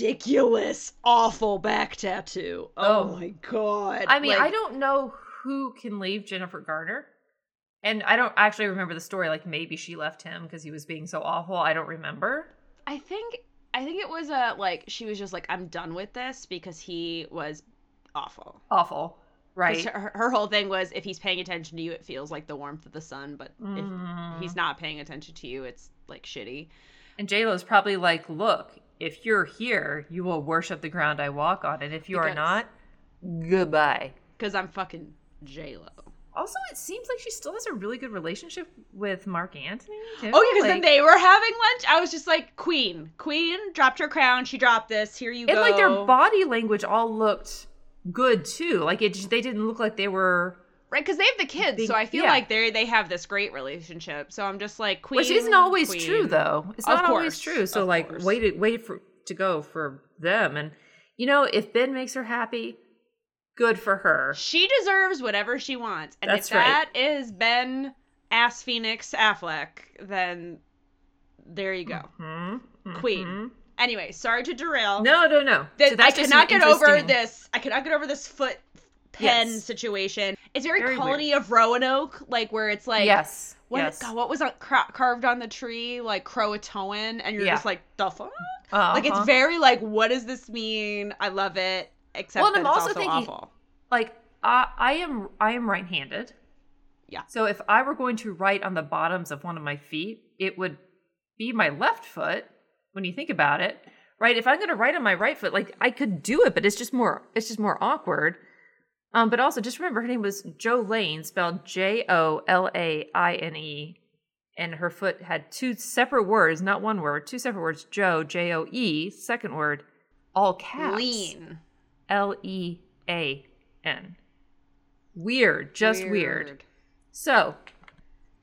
Speaker 2: ridiculous, awful back tattoo. Oh,
Speaker 1: Oh.
Speaker 2: my god!
Speaker 1: I mean,
Speaker 2: Like,
Speaker 1: I don't know who can leave Jennifer Garner. And I don't actually remember the story. Like maybe she left him because he was being so awful. I don't remember.
Speaker 2: I think I think it was a like she was just like I'm done with this because he was awful.
Speaker 1: Awful. right?
Speaker 2: Her, her whole thing was if he's paying attention to you, it feels like the warmth of the sun, but
Speaker 1: Mm.
Speaker 2: if he's not paying attention to you, it's like shitty.
Speaker 1: And J Lo's probably like, look, if you're here, you will worship the ground I walk on, and if you are not, goodbye.
Speaker 2: Because I'm fucking J Lo.
Speaker 1: Also, it seems like she still has a really good relationship with Marc Anthony. Too.
Speaker 2: Oh, yeah, because then they were having lunch. I was just like, Queen, Queen dropped her crown. She dropped this. Here you
Speaker 1: and
Speaker 2: go.
Speaker 1: And like their body language all looked good too. Like it, they didn't look like they were.
Speaker 2: right? Because they have the kids,
Speaker 1: Big-
Speaker 2: so I feel
Speaker 1: yeah.
Speaker 2: like they they have this great relationship. So I'm just like, Queen,
Speaker 1: Which isn't always
Speaker 2: Queen.
Speaker 1: true, though. It's
Speaker 2: Of
Speaker 1: not always true. So,
Speaker 2: of
Speaker 1: like,
Speaker 2: course.
Speaker 1: wait, wait for to go for them. And you know, if Ben makes her happy, good for her.
Speaker 2: She deserves whatever she wants, and
Speaker 1: That's
Speaker 2: if
Speaker 1: right.
Speaker 2: that is Ben Ass Phoenix Affleck, then there you go,
Speaker 1: Hmm?
Speaker 2: Queen. Anyway, sorry to derail.
Speaker 1: No, no, no.
Speaker 2: Th-
Speaker 1: So
Speaker 2: I cannot
Speaker 1: an
Speaker 2: get over this. I cannot get over this foot pen
Speaker 1: Yes.
Speaker 2: situation. It's very,
Speaker 1: Very
Speaker 2: colony of Roanoke, like where it's like
Speaker 1: yes,
Speaker 2: What,
Speaker 1: yes.
Speaker 2: God, what was on, cra- carved on the tree? Like Croatoan, and you're
Speaker 1: Yeah.
Speaker 2: just like the fuck.
Speaker 1: Uh-huh.
Speaker 2: Like it's very like, what does this mean? I love it. Except
Speaker 1: Well, I'm also
Speaker 2: also
Speaker 1: thinking-
Speaker 2: awful.
Speaker 1: like I, I am I am right-handed.
Speaker 2: Yeah.
Speaker 1: So if I were going to write on the bottoms of one of my feet, it would be my left foot. When you think about it, right? If I'm going to write on my right foot, like I could do it, but it's just more it's just more awkward. Um, but also just remember her name was Jolaine, spelled J O L A I N E, and her foot had two separate words, not one word, two separate words. Joe J O E, second word, all caps.
Speaker 2: Lean.
Speaker 1: L E A N. Weird, just weird. So,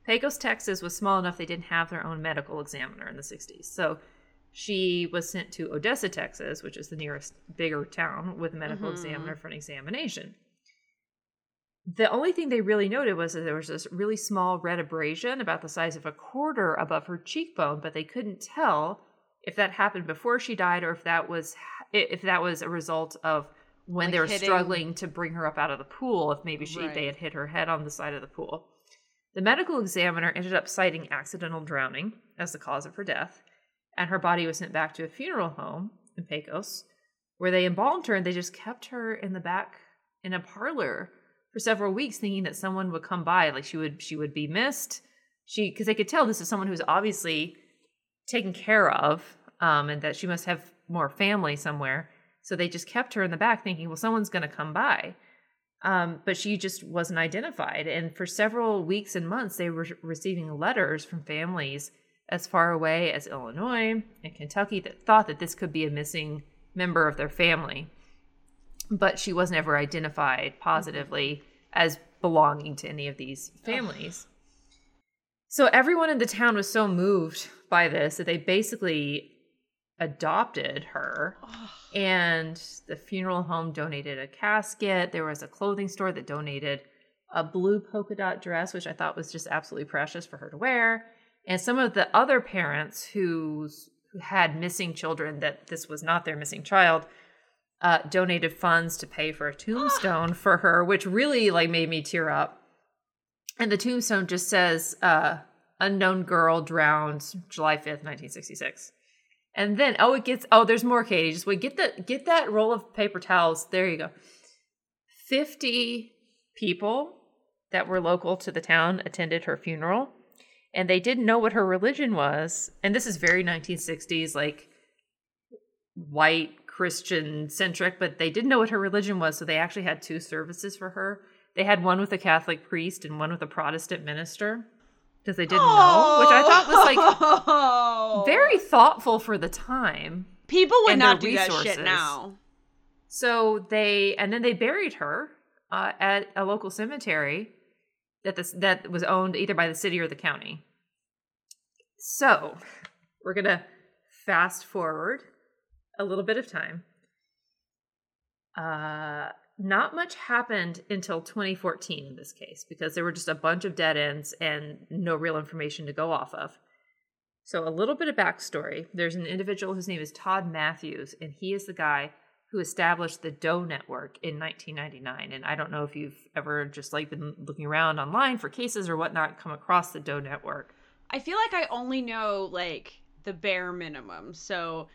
Speaker 1: Pecos, Texas was small enough they didn't have their own medical examiner in the 60s. So, she was sent to Odessa, Texas, which is the nearest bigger town, with a medical mm-hmm. examiner for an examination. The only thing they really noted was that there was this really small red abrasion about the size of a quarter above her cheekbone, but they couldn't tell if that happened before she died or if that was if that was a result of when
Speaker 2: Like
Speaker 1: they were
Speaker 2: hitting-
Speaker 1: struggling to bring her up out of the pool if maybe she they had hit her head on the side of the pool. The medical examiner ended up citing accidental drowning as the cause of her death, and her body was sent back to a funeral home in Pecos, where they embalmed her and they just kept her in the back in a parlor for several weeks, thinking that someone would come by, like she would she would be missed. She because they could tell this is someone who's obviously taken care of, um, and that she must have more family somewhere. So they just kept her in the back, thinking, well, someone's going to come by. Um, but she just wasn't identified. And for several weeks and months, they were receiving letters from families as far away as Illinois and Kentucky that thought that this could be a missing member of their family. But she was never identified positively as belonging to any of these families. So everyone in the town was so moved by this that they basically adopted her. And the funeral home donated a casket. There was a clothing store that donated a blue polka dot dress, which I thought was just absolutely precious for her to wear. And some of the other parents who's, who had missing children that this was not their missing child uh, donated funds to pay for a tombstone for her, which really like made me tear up. And the tombstone just says, uh, "Unknown girl drowned July fifth, nineteen sixty six. And then oh, it gets oh, there's more, Katy. Just wait, get that get that roll of paper towels. There you go. Fifty people that were local to the town attended her funeral, and they didn't know what her religion was. And this is very 1960s, like white Christian centric, but they didn't know what her religion was, so they actually had two services for her. They had one with a Catholic priest and one with a Protestant minister because they didn't know, which I thought was like
Speaker 2: Oh.
Speaker 1: very thoughtful for the time.
Speaker 2: People would not do that
Speaker 1: resources.
Speaker 2: shit now.
Speaker 1: So they and then they buried her uh, at a local cemetery that this that was owned either by the city or the county. So we're gonna fast forward a little bit of time. Uh, not much happened until 2014 in this case because there were just a bunch of dead ends and no real information to go off of. So, a little bit of backstory there's an individual whose name is Todd Matthews, and he is the guy who established the Doe Network in 1999. And I don't know if you've ever just like been looking around online for cases or whatnot, come across the Doe Network.
Speaker 2: I feel like I only know like the bare minimum. So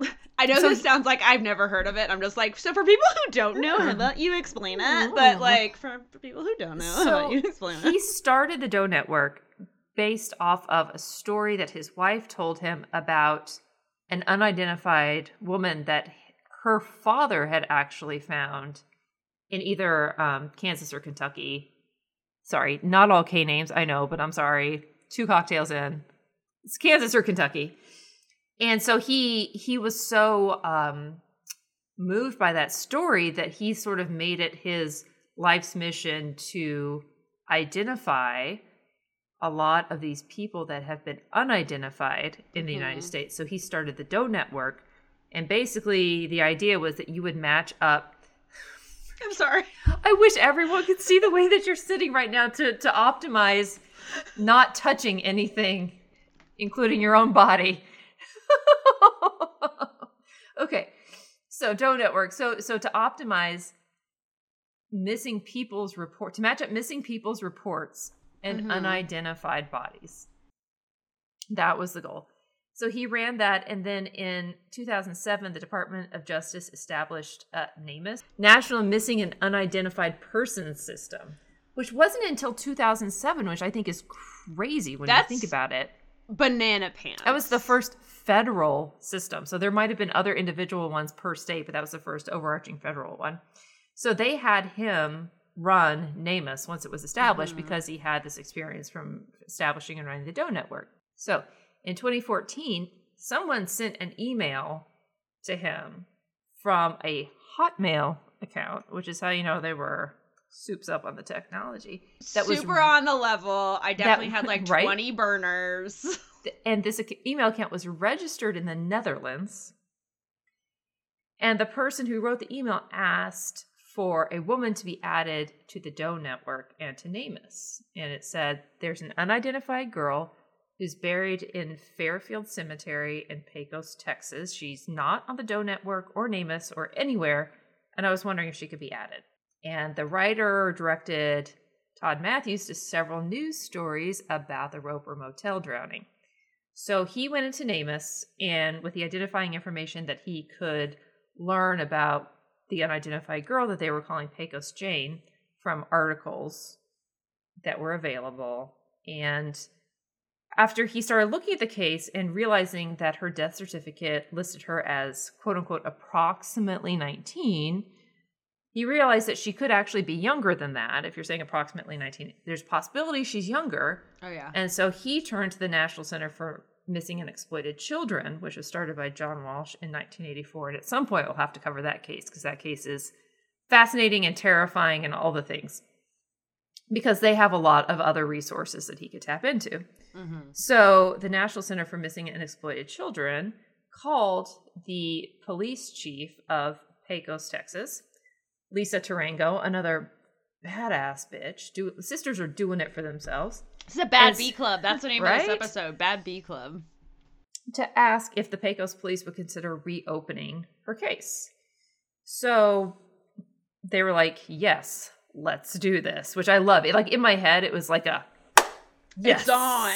Speaker 2: I know
Speaker 1: So-
Speaker 2: this sounds like I've never heard of it. I'm just like, so for people who don't know, how about you explain it? But like for, for people who don't know, how
Speaker 1: So
Speaker 2: about you explain it?
Speaker 1: he started the Doe Network based off of a story that his wife told him about an unidentified woman that her father had actually found in either um, Kansas or Kentucky. Sorry, not all K names, I know, but I'm sorry. Two cocktails in. It's Kansas or Kentucky. And so he he was so um, moved by that story that he sort of made it his life's mission to identify a lot of these people that have been unidentified in the United States. So he started the Doe Network. And basically, the idea was that you would match up.
Speaker 2: I'm sorry.
Speaker 1: I wish everyone could see the way that you're sitting right now to, to optimize not touching anything, including your own body. Okay. So Doe Network. So so to optimize missing people's report to match up missing people's reports and
Speaker 2: Mhm.
Speaker 1: unidentified bodies. That was the goal. So he ran that, and then in 2007, the Department of Justice established uh, NamUs, National Missing and Unidentified Persons System, which wasn't until 2007, which I think is crazy when
Speaker 2: That's-
Speaker 1: you think about it.
Speaker 2: Banana pants.
Speaker 1: That was the first federal system. So there might have been other individual ones per state, but that was the first overarching federal one. So they had him run NamUs once it was established mm-hmm. because he had this experience from establishing and running the Doe Network. So in 2014, someone sent an email to him from a Hotmail account, which is how you know they were soups up on the technology. That was
Speaker 2: super on the level. I definitely had like
Speaker 1: right?
Speaker 2: 20 burners.
Speaker 1: and this email account was registered in the Netherlands. And the person who wrote the email asked for a woman to be added to the Doe Network and to NamUs. And it said, There's an unidentified girl who's buried in Fairfield Cemetery in Pecos, Texas. She's not on the Doe Network or NamUs or anywhere. And I was wondering if she could be added. And the writer directed Todd Matthews to several news stories about the Roper Motel drowning. So he went into NamUs and with the identifying information that he could learn about the unidentified girl that they were calling Pecos Jane from articles that were available. And after he started looking at the case and realizing that her death certificate listed her as quote unquote approximately 19, he realized that she could actually be younger than that. If you're saying approximately 19, there's possibility she's younger.
Speaker 2: Oh yeah.
Speaker 1: And so he turned to the National Center for Missing and Exploited Children, which was started by John Walsh in 1984. And at some point, we'll have to cover that case because that case is fascinating and terrifying and all the things because they have a lot of other resources that he could tap into. Mm-hmm. So the National Center for Missing and Exploited Children called the police chief of Pecos, Texas, Lisa Tarango, another badass bitch. Do sisters are doing it for themselves
Speaker 2: It's a bad B club. That's the name of this episode. Bad B club.
Speaker 1: to ask if the Pecos police would consider reopening her case. So they were like, "Yes, let's do this," which I love. It like in my head, it was like a yes,
Speaker 2: It's on.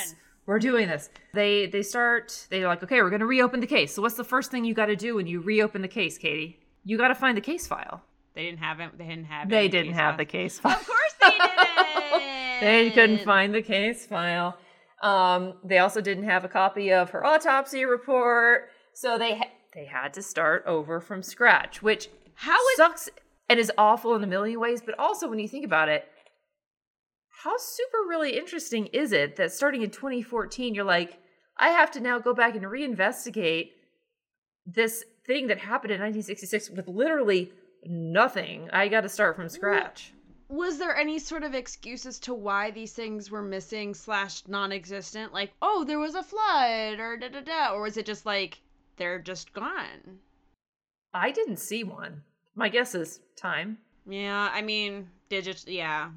Speaker 1: We're doing this. They they start. They're like, "Okay, we're going to reopen the case." So what's the first thing you got to do when you reopen the case, Katy? You got to find the case file.
Speaker 2: They didn't have it. They didn't have.
Speaker 1: They didn't have
Speaker 2: files.
Speaker 1: the case file.
Speaker 2: Of course they didn't.
Speaker 1: they couldn't find the case file. Um, they also didn't have a copy of her autopsy report, so they ha- they had to start over from scratch, which
Speaker 2: How is
Speaker 1: sucks and is awful in a million ways. But also, when you think about it, how super really interesting is it that starting in 2014, you're like, I have to now go back and reinvestigate this thing that happened in 1966 with literally nothing. I got to start from mm. scratch.
Speaker 2: was there any sort of excuse as to why these things were missing slash non-existent? Like, oh, there was a flood, or da da da, or was it just like they're just gone?
Speaker 1: I didn't see one. My guess is time.
Speaker 2: Yeah, I mean, digit. Yeah,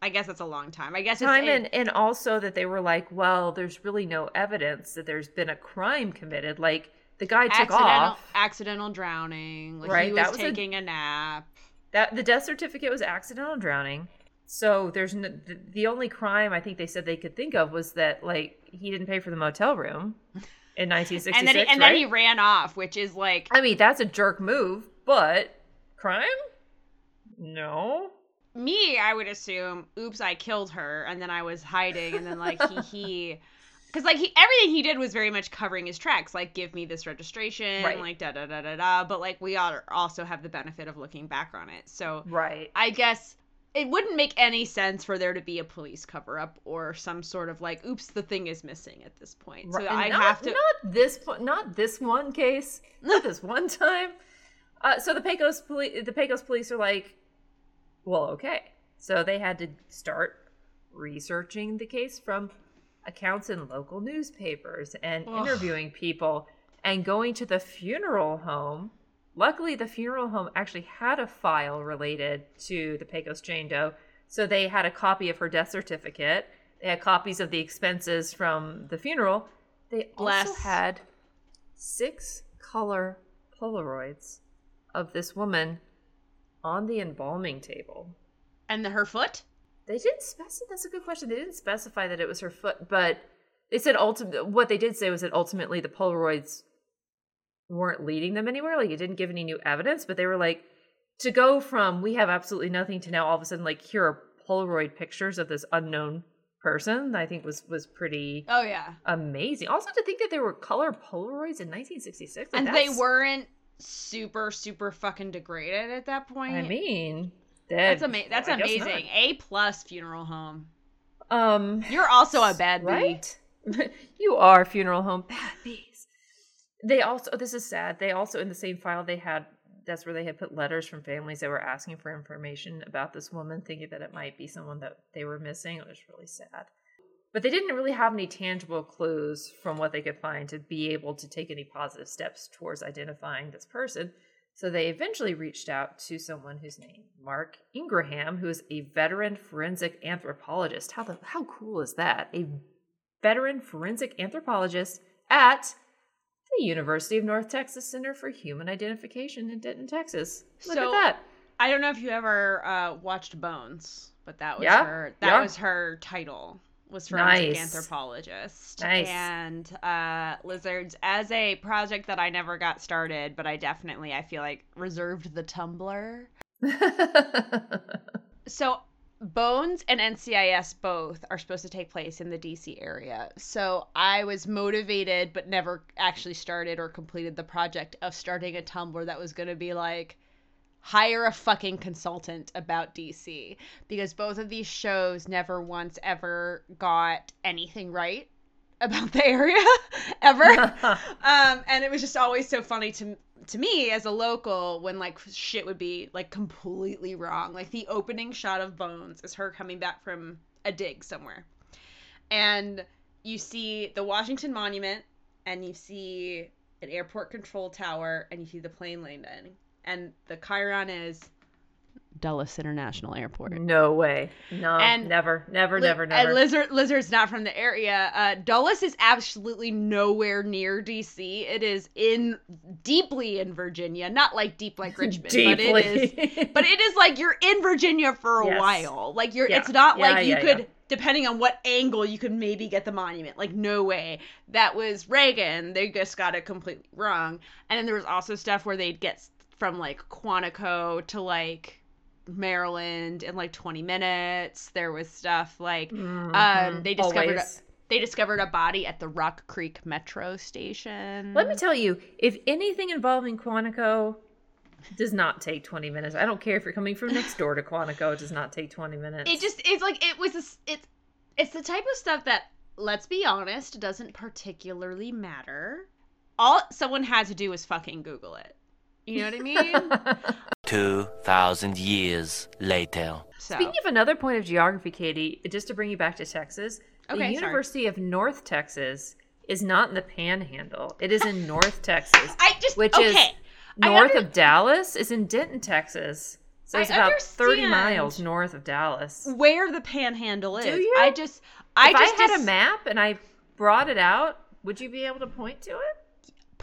Speaker 2: I guess that's a long time. I guess
Speaker 1: Time
Speaker 2: it's
Speaker 1: and, and also that they were like, well, there's really no evidence that there's been a crime committed. Like the guy took
Speaker 2: accidental,
Speaker 1: off.
Speaker 2: accidental drowning. Like
Speaker 1: Right,
Speaker 2: he
Speaker 1: that
Speaker 2: was,
Speaker 1: was a-
Speaker 2: taking a nap.
Speaker 1: That the death certificate was accidental drowning. So there's no, the, the only crime I think they said they could think of was that like he didn't pay for the motel room in 1966.
Speaker 2: And then he, and
Speaker 1: right?
Speaker 2: then he ran off, which is like
Speaker 1: I mean, that's a jerk move, but crime? No.
Speaker 2: me. I would assume, oops, I killed her, and then I was hiding, and then like he he. Because like he, everything he did was very much covering his tracks, like give me this registration,
Speaker 1: Right.
Speaker 2: like da da da da da. But like we all also have the benefit of looking back on it, so
Speaker 1: Right.
Speaker 2: I guess it wouldn't make any sense for there to be a police cover up or some sort of like, oops, the thing is missing at this point. So
Speaker 1: Right,
Speaker 2: I
Speaker 1: not,
Speaker 2: have to.
Speaker 1: not this not this one case, not this one time. Uh, so the Pecos police, the Pecos police are like, well, okay. So they had to start researching the case from accounts in local newspapers and
Speaker 2: Ugh.
Speaker 1: interviewing people and going to the funeral home. Luckily, the funeral home actually had a file related to the Pecos Jane Doe, so they had a copy of her death certificate. They had copies of the expenses from the funeral. They also had six color Polaroids of this woman on the embalming table.
Speaker 2: and the, her foot.
Speaker 1: They didn't specify. That's a good question. They didn't specify that it was her foot, but they said ultimate. What they did say was that ultimately the Polaroids weren't leading them anywhere. Like it didn't give any new evidence, but they were like to go from we have absolutely nothing to now all of a sudden like here are Polaroid pictures of this unknown person. I think was was pretty
Speaker 2: Oh yeah,
Speaker 1: amazing. Also to think that there were color Polaroids in 1966, like,
Speaker 2: and they weren't super super fucking degraded at that point.
Speaker 1: I mean,
Speaker 2: that's ama- That's
Speaker 1: I
Speaker 2: amazing. A plus funeral home.
Speaker 1: Um,
Speaker 2: You're also a bad bee.
Speaker 1: right? you are funeral home bad bees. They also this is sad. They also in the same file they had that's where they had put letters from families that were asking for information about this woman, thinking that it might be someone that they were missing. It was really sad. But they didn't really have any tangible clues from what they could find to be able to take any positive steps towards identifying this person. So they eventually reached out to someone whose name Mark Ingraham, who is a veteran forensic anthropologist. How the how cool is that? A veteran forensic anthropologist at the University of North Texas Center for Human Identification in Denton, Texas. Look
Speaker 2: So-
Speaker 1: at that.
Speaker 2: I don't know if you ever uh, watched Bones, but that was
Speaker 1: Yeah,
Speaker 2: her. That
Speaker 1: yeah.
Speaker 2: was her title. Was forensic
Speaker 1: Nice.
Speaker 2: anthropologist.
Speaker 1: Nice.
Speaker 2: And uh, lizards as a project that I never got started, but I definitely I feel like reserved the Tumblr. So Bones and NCIS both are supposed to take place in the DC area. So I was motivated but never actually started or completed the project of starting a Tumblr that was going to be like hire a fucking consultant about DC because both of these shows never once ever got anything right about the area ever. um, and it was just always so funny to to me as a local when like shit would be like completely wrong. Like the opening shot of Bones is her coming back from a dig somewhere, and you see the Washington Monument, and you see an airport control tower, and you see the plane landing, and the Chiron is Dulles International Airport.
Speaker 1: no way. No,
Speaker 2: And-
Speaker 1: never, never,
Speaker 2: Li-
Speaker 1: never, never.
Speaker 2: And Lizard Lizard's not from the area. Uh, Dulles is absolutely nowhere near DC. It is in deeply in Virginia, not like deep like Richmond, but it is. But it is like you're in Virginia for a
Speaker 1: Yes.
Speaker 2: while. Like you're.
Speaker 1: Yeah.
Speaker 2: It's not
Speaker 1: Yeah,
Speaker 2: like you
Speaker 1: yeah,
Speaker 2: could. Depending on what angle you could maybe get the monument, like no way. That was Reagan. They just got it completely wrong. And then there was also stuff where they'd get from like Quantico to like Maryland in like 20 minutes. There was stuff like um, they discovered a,
Speaker 1: Always.
Speaker 2: they discovered a body at the Rock Creek Metro station.
Speaker 1: Let me tell you, if anything involving Quantico does not take 20 minutes, I don't care if you're coming from next door to Quantico, it does not take 20 minutes.
Speaker 2: it just it's like it was it's it's the type of stuff that let's be honest doesn't particularly matter. All someone had to do was fucking Google it. You know what I mean?
Speaker 8: 2,000 years later.
Speaker 2: So
Speaker 1: Speaking of another point of geography, Katy, just to bring you back to Texas, the
Speaker 2: Okay, sorry.
Speaker 1: University of North Texas is not in the Panhandle. It is in North Texas.
Speaker 2: I just
Speaker 1: which
Speaker 2: okay.
Speaker 1: is north
Speaker 2: under-
Speaker 1: of Dallas is in Denton, Texas. So
Speaker 2: I
Speaker 1: it's about 30 miles north of Dallas.
Speaker 2: Where the panhandle is.
Speaker 1: Do you?
Speaker 2: I just I
Speaker 1: if
Speaker 2: just
Speaker 1: I had
Speaker 2: dis-
Speaker 1: a map and I brought it out, would you be able to point to it?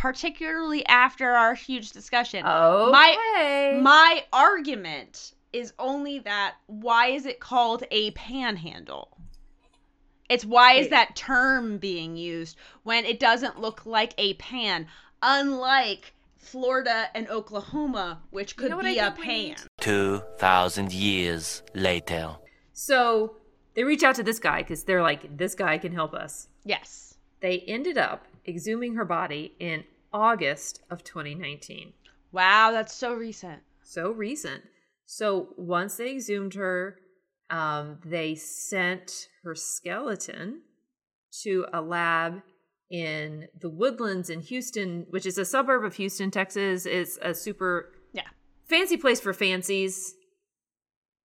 Speaker 2: Particularly after our huge discussion.
Speaker 1: Okay.
Speaker 2: My my argument is only that why is it called a panhandle? It's why is that term being used when it doesn't look like a pan, unlike Florida and Oklahoma, which could
Speaker 1: know
Speaker 2: be a pan.
Speaker 1: need?
Speaker 8: 2,000 years later.
Speaker 1: So they reach out to this guy because they're like, this guy can help us.
Speaker 2: Yes.
Speaker 1: They ended up exhuming her body in August of 2019.
Speaker 2: Wow, that's so recent.
Speaker 1: So recent. So once they exhumed her, um, they sent her skeleton to a lab in the woodlands in Houston, which is a suburb of Houston, Texas. It's a super
Speaker 2: Yeah.
Speaker 1: fancy place for fancies.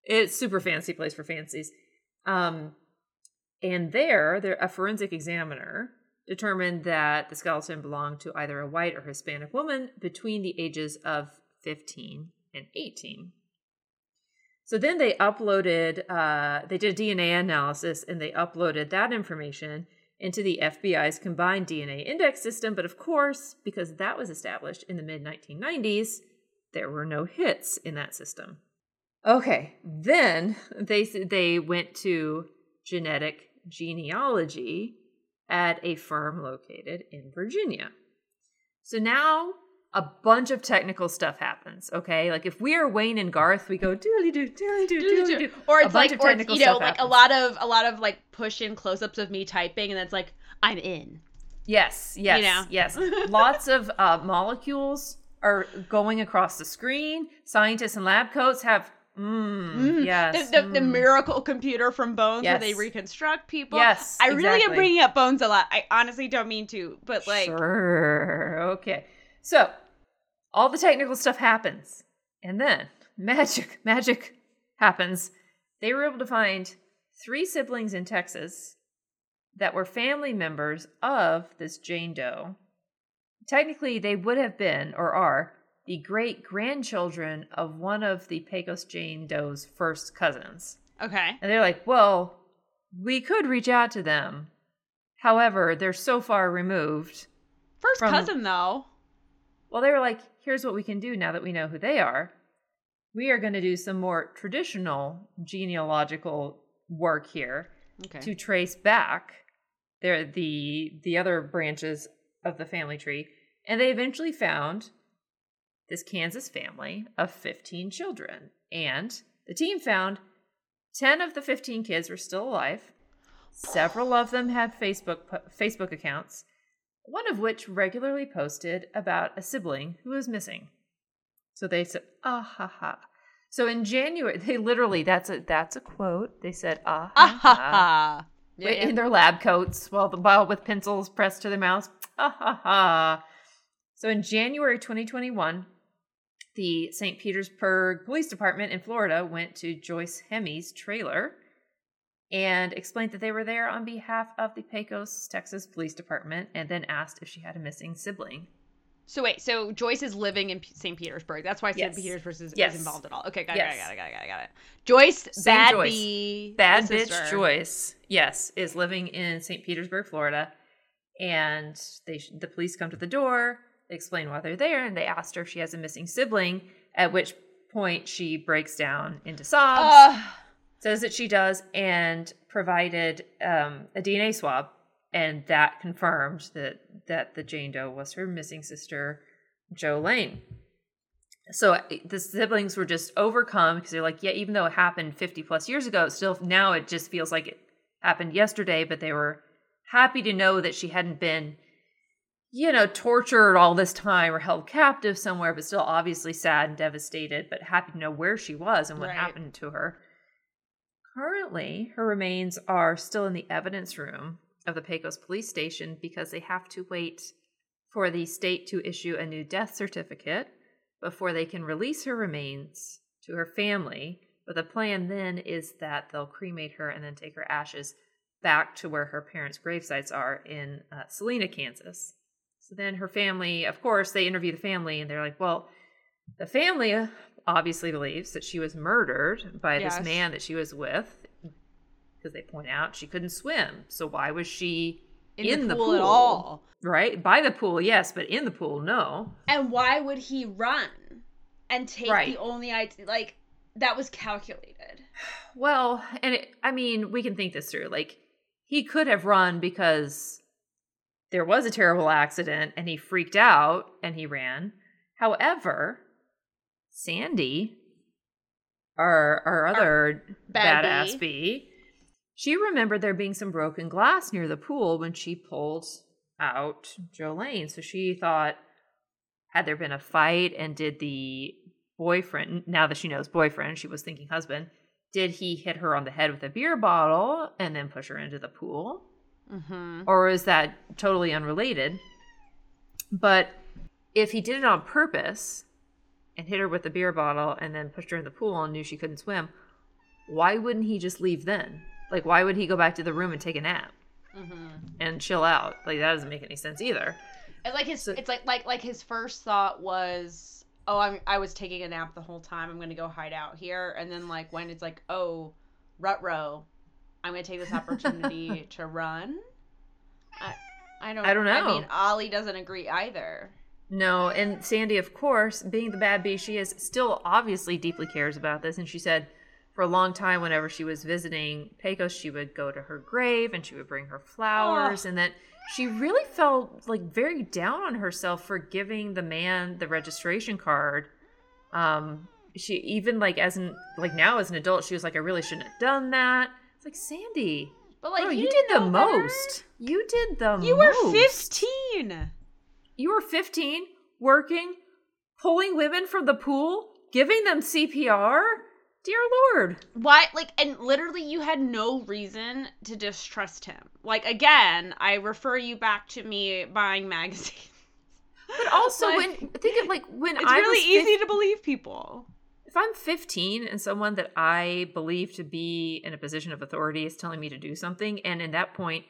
Speaker 1: It's super fancy place for fancies. Um, and there, there a forensic examiner determined that the skeleton belonged to either a white or Hispanic woman between the ages of 15 and 18. So then they uploaded, uh, they did a DNA analysis and they uploaded that information into the FBI's combined DNA index system. But of course, because that was established in the mid 1990s, there were no hits in that system. Okay, then they they went to genetic genealogy at a firm located in Virginia. So now a bunch of technical stuff happens. Okay, like if we are Wayne and Garth, we go doodly doo doodly doo doodly doo.
Speaker 2: Or
Speaker 1: A
Speaker 2: it's like, or it's, you know, like a
Speaker 1: happens.
Speaker 2: lot of a lot of like push in close ups of me typing, and it's like I'm in.
Speaker 1: Yes, yes,
Speaker 2: know?
Speaker 1: yes. Lots of uh, molecules are going across the screen. Scientists in lab coats have, mm, yes,
Speaker 2: the, the, the
Speaker 1: mm.
Speaker 2: miracle computer from Bones where they reconstruct people.
Speaker 1: Yes,
Speaker 2: I really am bringing up Bones a lot. I honestly don't mean to, but like,
Speaker 1: Sure. Okay. So all the technical stuff happens. And then magic, magic happens. They were able to find three siblings in Texas that were family members of this Jane Doe. Technically, they would have been or are the great grandchildren of one of the Pecos Jane Doe's first cousins.
Speaker 2: okay,
Speaker 1: And they're like, well, we could reach out to them. However, they're so far removed.
Speaker 2: first
Speaker 1: From-
Speaker 2: cousin though.
Speaker 1: Well, they were like, here's what we can do now that we know who they are. We are going to do some more traditional genealogical work here
Speaker 2: Okay.
Speaker 1: to trace back their the the other branches of the family tree, and they eventually found this Kansas family of 15 children. And the team found 10 of the 15 kids were still alive. Several of them had Facebook Facebook accounts, one of which regularly posted about a sibling who was missing. So they said, "Ah ha ha." So in January, they literally that's a that's a quote. They said, "Ah ha
Speaker 2: Ah ha
Speaker 1: ha."
Speaker 2: Yeah, yeah.
Speaker 1: in their lab coats while the while with pencils pressed to their mouths. Ha ha ha. So in January 2021, the St. Petersburg Police Department in Florida went to Joyce Hemmy's trailer and explained that they were there on behalf of the Pecos, Texas Police Department and then asked if she had a missing sibling.
Speaker 2: So wait, so Joyce is living in St. Petersburg. That's why St.
Speaker 1: Yes.
Speaker 2: Petersburg is, is involved at all. Okay, got it,
Speaker 1: Yes.
Speaker 2: got it, got it, got it, got it. Joyce,
Speaker 1: Same
Speaker 2: bad
Speaker 1: Joyce.
Speaker 2: bee,
Speaker 1: Bad bitch
Speaker 2: sister.
Speaker 1: Joyce, yes, is living in St. Petersburg, Florida, and they the police come to the door. They explain why they're there, and they asked her if she has a missing sibling. At which point she breaks down into sobs,
Speaker 2: Ugh.
Speaker 1: says that she does, and provided um, a DNA swab, and that confirmed that that the Jane Doe was her missing sister, Jolaine. So uh, the siblings were just overcome because they're like, yeah, even though it happened 50 plus years ago, still now it just feels like it happened yesterday, but they were happy to know that she hadn't been, you know, tortured all this time or held captive somewhere, but still obviously sad and devastated, but happy to know where she was and what
Speaker 2: Right.
Speaker 1: happened to her. Currently, her remains are still in the evidence room of the Pecos police station because they have to wait for the state to issue a new death certificate before they can release her remains to her family. But the plan then is that they'll cremate her and then take her ashes back to where her parents' grave sites are in uh, Salina, Kansas. So then her family, of course, they interview the family and they're like, well, the family obviously believes that she was murdered by
Speaker 2: Yes.
Speaker 1: this man that she was with because they point out she couldn't swim. So why was she
Speaker 2: In, the, pool at all.
Speaker 1: Right? By the pool, yes, but in the pool, no.
Speaker 2: And why would he run and take
Speaker 1: Right.
Speaker 2: the only idea? Like, that was calculated.
Speaker 1: Well, and it, I mean, we can think this through. Like, he could have run because there was a terrible accident and he freaked out and he ran. However, Sandy, our our other
Speaker 2: Bad
Speaker 1: badass
Speaker 2: bee.
Speaker 1: bee, she remembered there being some broken glass near the pool when she pulled out Jolene. So she thought, had there been a fight and did the boyfriend, now that she knows boyfriend, she was thinking husband, did he hit her on the head with a beer bottle and then push her into the pool?
Speaker 2: Mm-hmm.
Speaker 1: Or is that totally unrelated? But if he did it on purpose and hit her with a beer bottle and then pushed her in the pool and knew she couldn't swim, why wouldn't he just leave then? Like, why would he go back to the room and take a nap
Speaker 2: Mm-hmm.
Speaker 1: and chill out? Like, that doesn't make any sense either.
Speaker 2: It's like his.
Speaker 1: So-
Speaker 2: it's like like like his first thought was, "Oh, I'm I was taking a nap the whole time. I'm gonna go hide out here." And then like when it's like, "Oh, Rutro, I'm gonna take this opportunity to run." I I don't.
Speaker 1: I don't know.
Speaker 2: I mean, Ollie doesn't agree either.
Speaker 1: No, and Sandy, of course, being the bad bee she is, still obviously deeply cares about this. And she said for a long time, whenever she was visiting Pecos, she would go to her grave and she would bring her flowers. And that she really felt like very down on herself for giving the man the registration card. Um, she even like as an like now as an adult, she was like, I really shouldn't have done that. Like Sandy,
Speaker 2: But like
Speaker 1: bro,
Speaker 2: you,
Speaker 1: you,
Speaker 2: didn't
Speaker 1: the
Speaker 2: better.
Speaker 1: most. You did the most
Speaker 2: You were fifteen.
Speaker 1: You were 15, working, pulling women from the pool, giving them CPR? Dear Lord.
Speaker 2: Why, like, and literally, you had no reason to distrust him. Like, again, I refer you back to me buying magazines.
Speaker 1: But also,
Speaker 2: Like,
Speaker 1: when think of like when
Speaker 2: it's
Speaker 1: I
Speaker 2: really
Speaker 1: was
Speaker 2: easy to believe people.
Speaker 1: If I'm 15 and someone that I believe to be in a position of authority is telling me to do something, and in that point,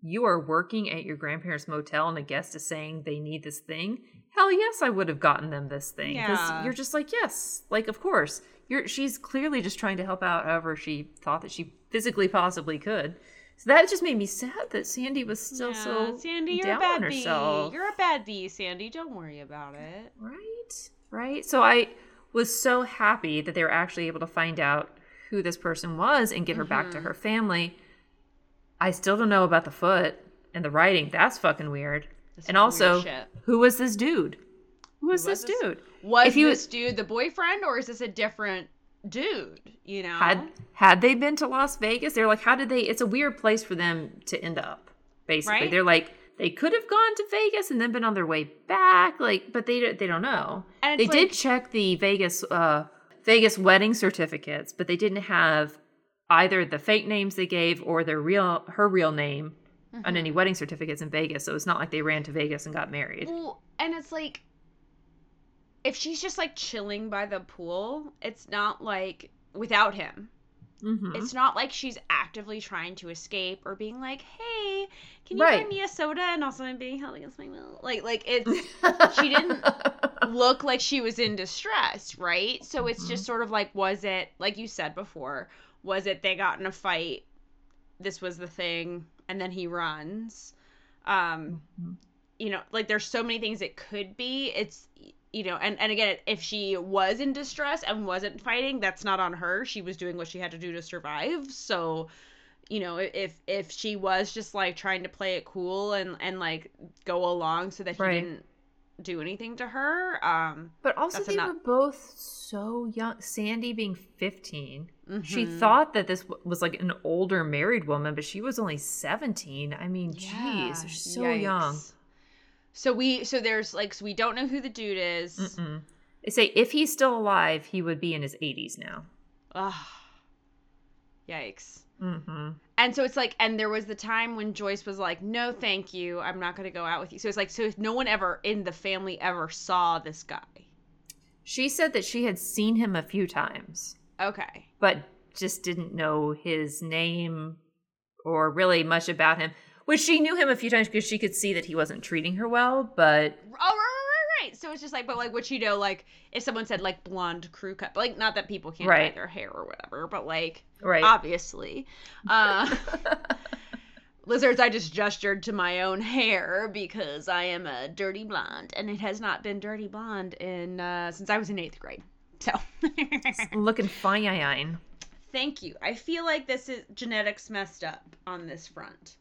Speaker 1: you are working at your grandparents' motel and a guest is saying they need this thing, hell yes, I would have gotten them this thing. Because
Speaker 2: Yeah.
Speaker 1: you're just like, yes, like of course. You're she's clearly just trying to help out however she thought that she physically possibly could. So that just made me sad that Sandy was still
Speaker 2: Yeah,
Speaker 1: so
Speaker 2: Sandy, you're
Speaker 1: down
Speaker 2: a bad
Speaker 1: on
Speaker 2: bee. You're a bad bee, Sandy. Don't worry about it.
Speaker 1: Right, right. So I was so happy that they were actually able to find out who this person was and get her back
Speaker 2: Mm-hmm.
Speaker 1: to her family. I still don't know about the foot and the writing. That's fucking weird.
Speaker 2: That's
Speaker 1: and also,
Speaker 2: weird
Speaker 1: who was this dude? Who was
Speaker 2: Who was
Speaker 1: this
Speaker 2: this-
Speaker 1: dude?
Speaker 2: Was
Speaker 1: If you-
Speaker 2: this dude the boyfriend, or is this a different dude? You know,
Speaker 1: Had had they been to Las Vegas? They're like, how did they? It's a weird place for them to end up. Basically,
Speaker 2: Right?
Speaker 1: they're like they could have gone to Vegas and then been on their way back. Like, but they they don't know.
Speaker 2: And
Speaker 1: They
Speaker 2: it's
Speaker 1: did check the Vegas uh Vegas wedding certificates, but they didn't have either the fake names they gave or their real her real name
Speaker 2: Mm-hmm.
Speaker 1: on any wedding certificates in Vegas. So it's not like they ran to Vegas and got married.
Speaker 2: Well, and it's like if she's just like chilling by the pool, it's not like without him.
Speaker 1: Mhm.
Speaker 2: It's not like she's actively trying to escape or being like, "Hey, can you
Speaker 1: Right.
Speaker 2: buy me a soda?" And also, I'm being held against my will. Like, like it's she didn't look like she was in distress, right? So it's
Speaker 1: Mm-hmm.
Speaker 2: just sort of like, was it like you said before? Was it they got in a fight? This was the thing, and then he runs. Um,
Speaker 1: Mm-hmm.
Speaker 2: you know, like there's so many things it could be. It's you know, and and again, if she was in distress and wasn't fighting, that's not on her. She was doing what she had to do to survive. So, you know, if if she was just like trying to play it cool and and like go along so that he
Speaker 1: Right.
Speaker 2: didn't do anything to her, um,
Speaker 1: But also, they
Speaker 2: enough.
Speaker 1: were both so young. Sandy being 15. She
Speaker 2: mhm.
Speaker 1: thought that this was like an older married woman, but she was only 17. I mean,
Speaker 2: Yeah,
Speaker 1: jeez, they're so young.
Speaker 2: So we so there's like so we don't know who the dude is.
Speaker 1: Mm-mm. They say if he's still alive, he would be in his 80s now.
Speaker 2: Ugh. Yikes.
Speaker 1: Mm-hmm.
Speaker 2: And so it's like, and there was the time when Joyce was like, "No, thank you, I'm not going to go out with you." So it's like, so no one ever in the family ever saw this guy.
Speaker 1: She said that she had seen him a few times,
Speaker 2: Okay.
Speaker 1: but just didn't know his name or really much about him. Which she knew him a few times because she could see that he wasn't treating her well, but
Speaker 2: Oh, right, right, right. So it's just like, but like, what you know, like, if someone said like blonde crew cut, like, not that people can't
Speaker 1: Right.
Speaker 2: dye their hair or whatever, but like,
Speaker 1: right.
Speaker 2: obviously, uh, lizards. I just gestured to my own hair because I am a dirty blonde, and it has not been dirty blonde in uh, since I was in eighth grade. So,
Speaker 1: Looking fine.
Speaker 2: thank you. I feel like this is genetics messed up on this front.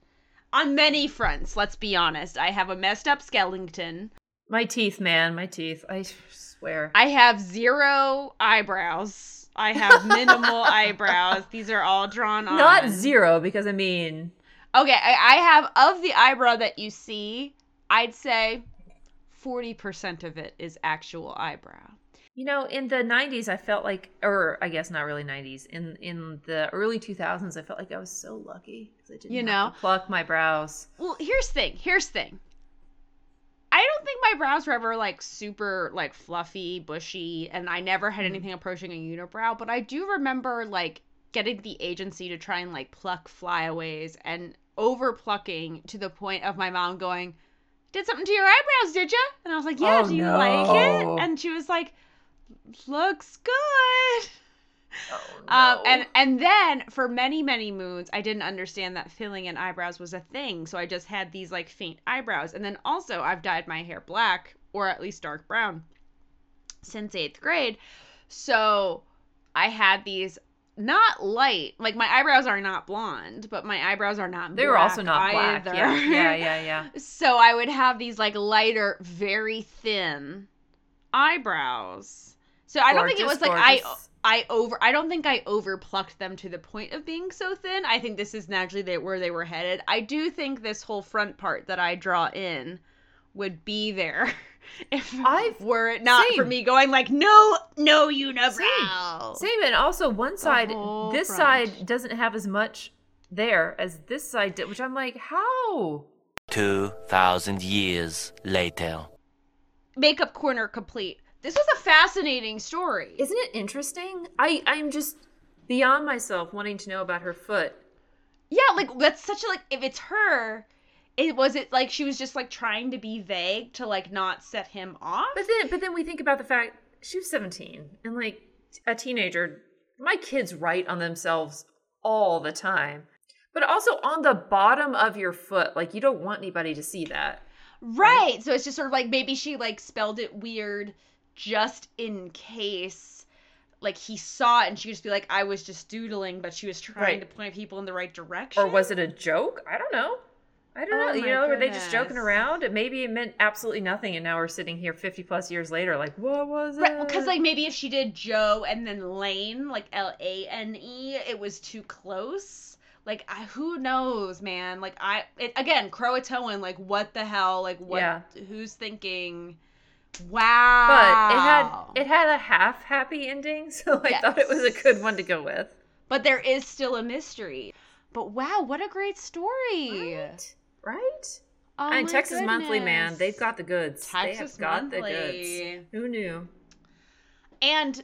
Speaker 2: On many fronts, let's be honest. I have a messed up skeleton.
Speaker 1: My teeth, man, my teeth. I swear.
Speaker 2: I have zero eyebrows. I have minimal eyebrows. These are all drawn on.
Speaker 1: Not zero, because I mean,
Speaker 2: Okay, I, I have of the eyebrow that you see, I'd say 40% of it is actual eyebrow.
Speaker 1: You know, in the '90s, I felt like, or I guess not really '90s. In in the early 2000s, I felt like I was so lucky because I didn't
Speaker 2: You
Speaker 1: have
Speaker 2: know?
Speaker 1: to pluck my brows.
Speaker 2: Well, here's the thing. Here's the thing. I don't think my brows were ever like super like fluffy, bushy, and I never had mm-hmm. anything approaching a unibrow, but I do remember like getting the agency to try and like pluck flyaways and over plucking to the point of my mom going, Did something to your eyebrows, did you? And I was like, Yeah,
Speaker 1: Oh,
Speaker 2: do you
Speaker 1: no.
Speaker 2: like it? And she was like, Looks good.
Speaker 1: Oh,
Speaker 2: Um,
Speaker 1: no.
Speaker 2: and and then for many many moons, I didn't understand that filling in eyebrows was a thing, so I just had these like faint eyebrows. And then also, I've dyed my hair black or at least dark brown since eighth grade, so I had these not light like my eyebrows are not blonde, but my eyebrows are not.
Speaker 1: they were also not black.
Speaker 2: either.
Speaker 1: Yeah, yeah, yeah, yeah.
Speaker 2: So I would have these like lighter, very thin eyebrows. So I don't think it was like I
Speaker 1: gorgeous.
Speaker 2: I over I don't think I over plucked them to the point of being so thin. I think this is naturally they, where they were headed. I do think this whole front part that I draw in would be there if
Speaker 1: I've-
Speaker 2: were it not for me going like no no unibrow.
Speaker 1: Same, and also one side, this
Speaker 2: front.
Speaker 1: side doesn't have as much there as this side did, which I'm like, how?
Speaker 8: 2,000 years later.
Speaker 2: Makeup corner complete. This was a fascinating story.
Speaker 1: Isn't it interesting? I I'm just beyond myself wanting to know about her foot.
Speaker 2: Yeah, like that's such a like if it's her, it was it like she was just like trying to be vague to like not set him off.
Speaker 1: But then, but then we think about the fact she was 17 and like a teenager. My kids write on themselves all the time, but also on the bottom of your foot. Like you don't want anybody to see that.
Speaker 2: Right. So it's just sort of like maybe she like spelled it weird just in case like he saw it and she could just be like, I was just doodling, but she was trying
Speaker 1: Right.
Speaker 2: to point people in the right direction.
Speaker 1: Or was it a joke? I don't know. I don't
Speaker 2: Oh
Speaker 1: know. You know, were they just joking around? And maybe it meant absolutely nothing, and now we're sitting here 50 plus years later, like, what was it?
Speaker 2: because like maybe if she did Joe and then Lane, like L A N E, it was too close. Like I, who knows, man? Like I it, again, Croatoan. Like what the hell? Like what?
Speaker 1: Yeah.
Speaker 2: Who's thinking?
Speaker 1: But it had it had a half happy ending, so I thought it was a good one to go with.
Speaker 2: But there is still a mystery. But wow, what a great story!
Speaker 1: Right? Right?
Speaker 2: Oh
Speaker 1: and Texas Monthly, man, they've got the goods. they
Speaker 2: Texas
Speaker 1: have got the goods. Who knew?
Speaker 2: And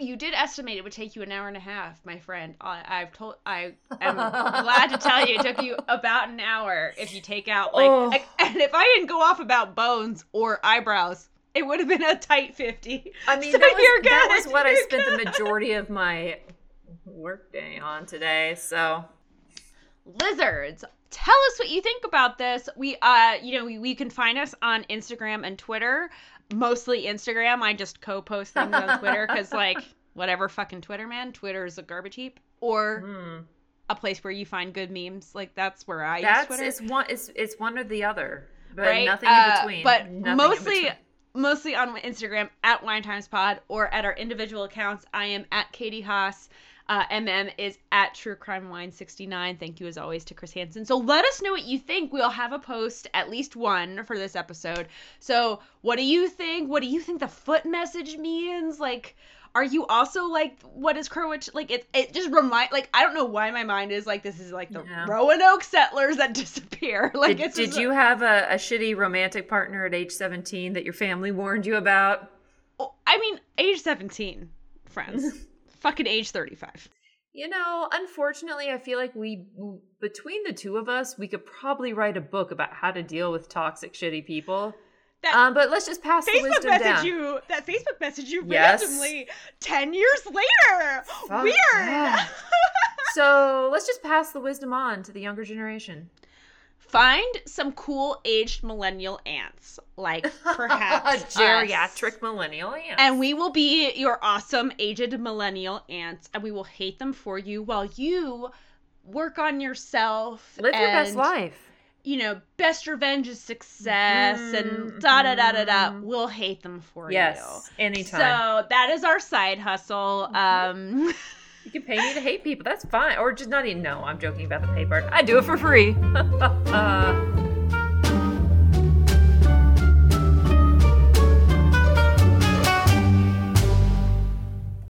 Speaker 2: you did estimate it would take you an hour and a half, my friend. I, I've told. I am glad to tell you it took you about an hour if you take out like,
Speaker 1: Oh.
Speaker 2: like- And if I didn't go off about bones or eyebrows, it would have been a tight fifty.
Speaker 1: I mean,
Speaker 2: So
Speaker 1: that, was, that was what I
Speaker 2: You're
Speaker 1: spent
Speaker 2: good.
Speaker 1: the majority of my workday on today. So
Speaker 2: lizards tell us what you think about this we uh you know we, we can find us on instagram and twitter mostly instagram. I just co-post things on twitter because like whatever fucking twitter man twitter is a garbage heap. Or
Speaker 1: hmm.
Speaker 2: a place where you find good memes. Like that's where i use
Speaker 1: that's
Speaker 2: twitter.
Speaker 1: it's one it's it's one or the other, but
Speaker 2: right?
Speaker 1: nothing
Speaker 2: Uh,
Speaker 1: in between.
Speaker 2: but
Speaker 1: Nothing
Speaker 2: mostly mostly on instagram at wine times pod or at our individual accounts. I am at Katy haas uh, MM is at True Crime Wine 69. Thank you as always to Chris Hansen. So let us know what you think. We'll have a post, at least one, for this episode. So what do you think? What do you think the foot message means? Like, are you also like, what is Croat? Like, it, it just remind, like, I don't know why my mind is like, this is like the
Speaker 1: Yeah.
Speaker 2: Roanoke settlers that disappear. Like,
Speaker 1: Did,
Speaker 2: it's
Speaker 1: did you have a, a shitty romantic partner at age 17 that your family warned you about?
Speaker 2: Oh, I mean, age 17, friends. Fucking age 35.
Speaker 1: You know, unfortunately, I feel like we, between the two of us, we could probably write a book about how to deal with toxic, shitty people.
Speaker 2: That
Speaker 1: Um, but let's just pass the
Speaker 2: Facebook
Speaker 1: wisdom
Speaker 2: message
Speaker 1: down.
Speaker 2: you that Facebook message you
Speaker 1: Yes.
Speaker 2: randomly ten years later.
Speaker 1: Fuck
Speaker 2: Weird.
Speaker 1: so let's just pass the wisdom on to the younger generation.
Speaker 2: Find some cool aged millennial ants, like perhaps us.
Speaker 1: geriatric millennial ants.
Speaker 2: And we will be your awesome aged millennial ants, and we will hate them for you while you work on yourself.
Speaker 1: live your best life.
Speaker 2: You know, best revenge is success, and da da da da da.
Speaker 1: Mhm.
Speaker 2: We'll hate them for
Speaker 1: Yes,
Speaker 2: you.
Speaker 1: anytime.
Speaker 2: So that is our side hustle. Um,
Speaker 1: You can pay me to hate people. That's fine. Or just not even. No, I'm joking about the pay part. I do it for free. Uh,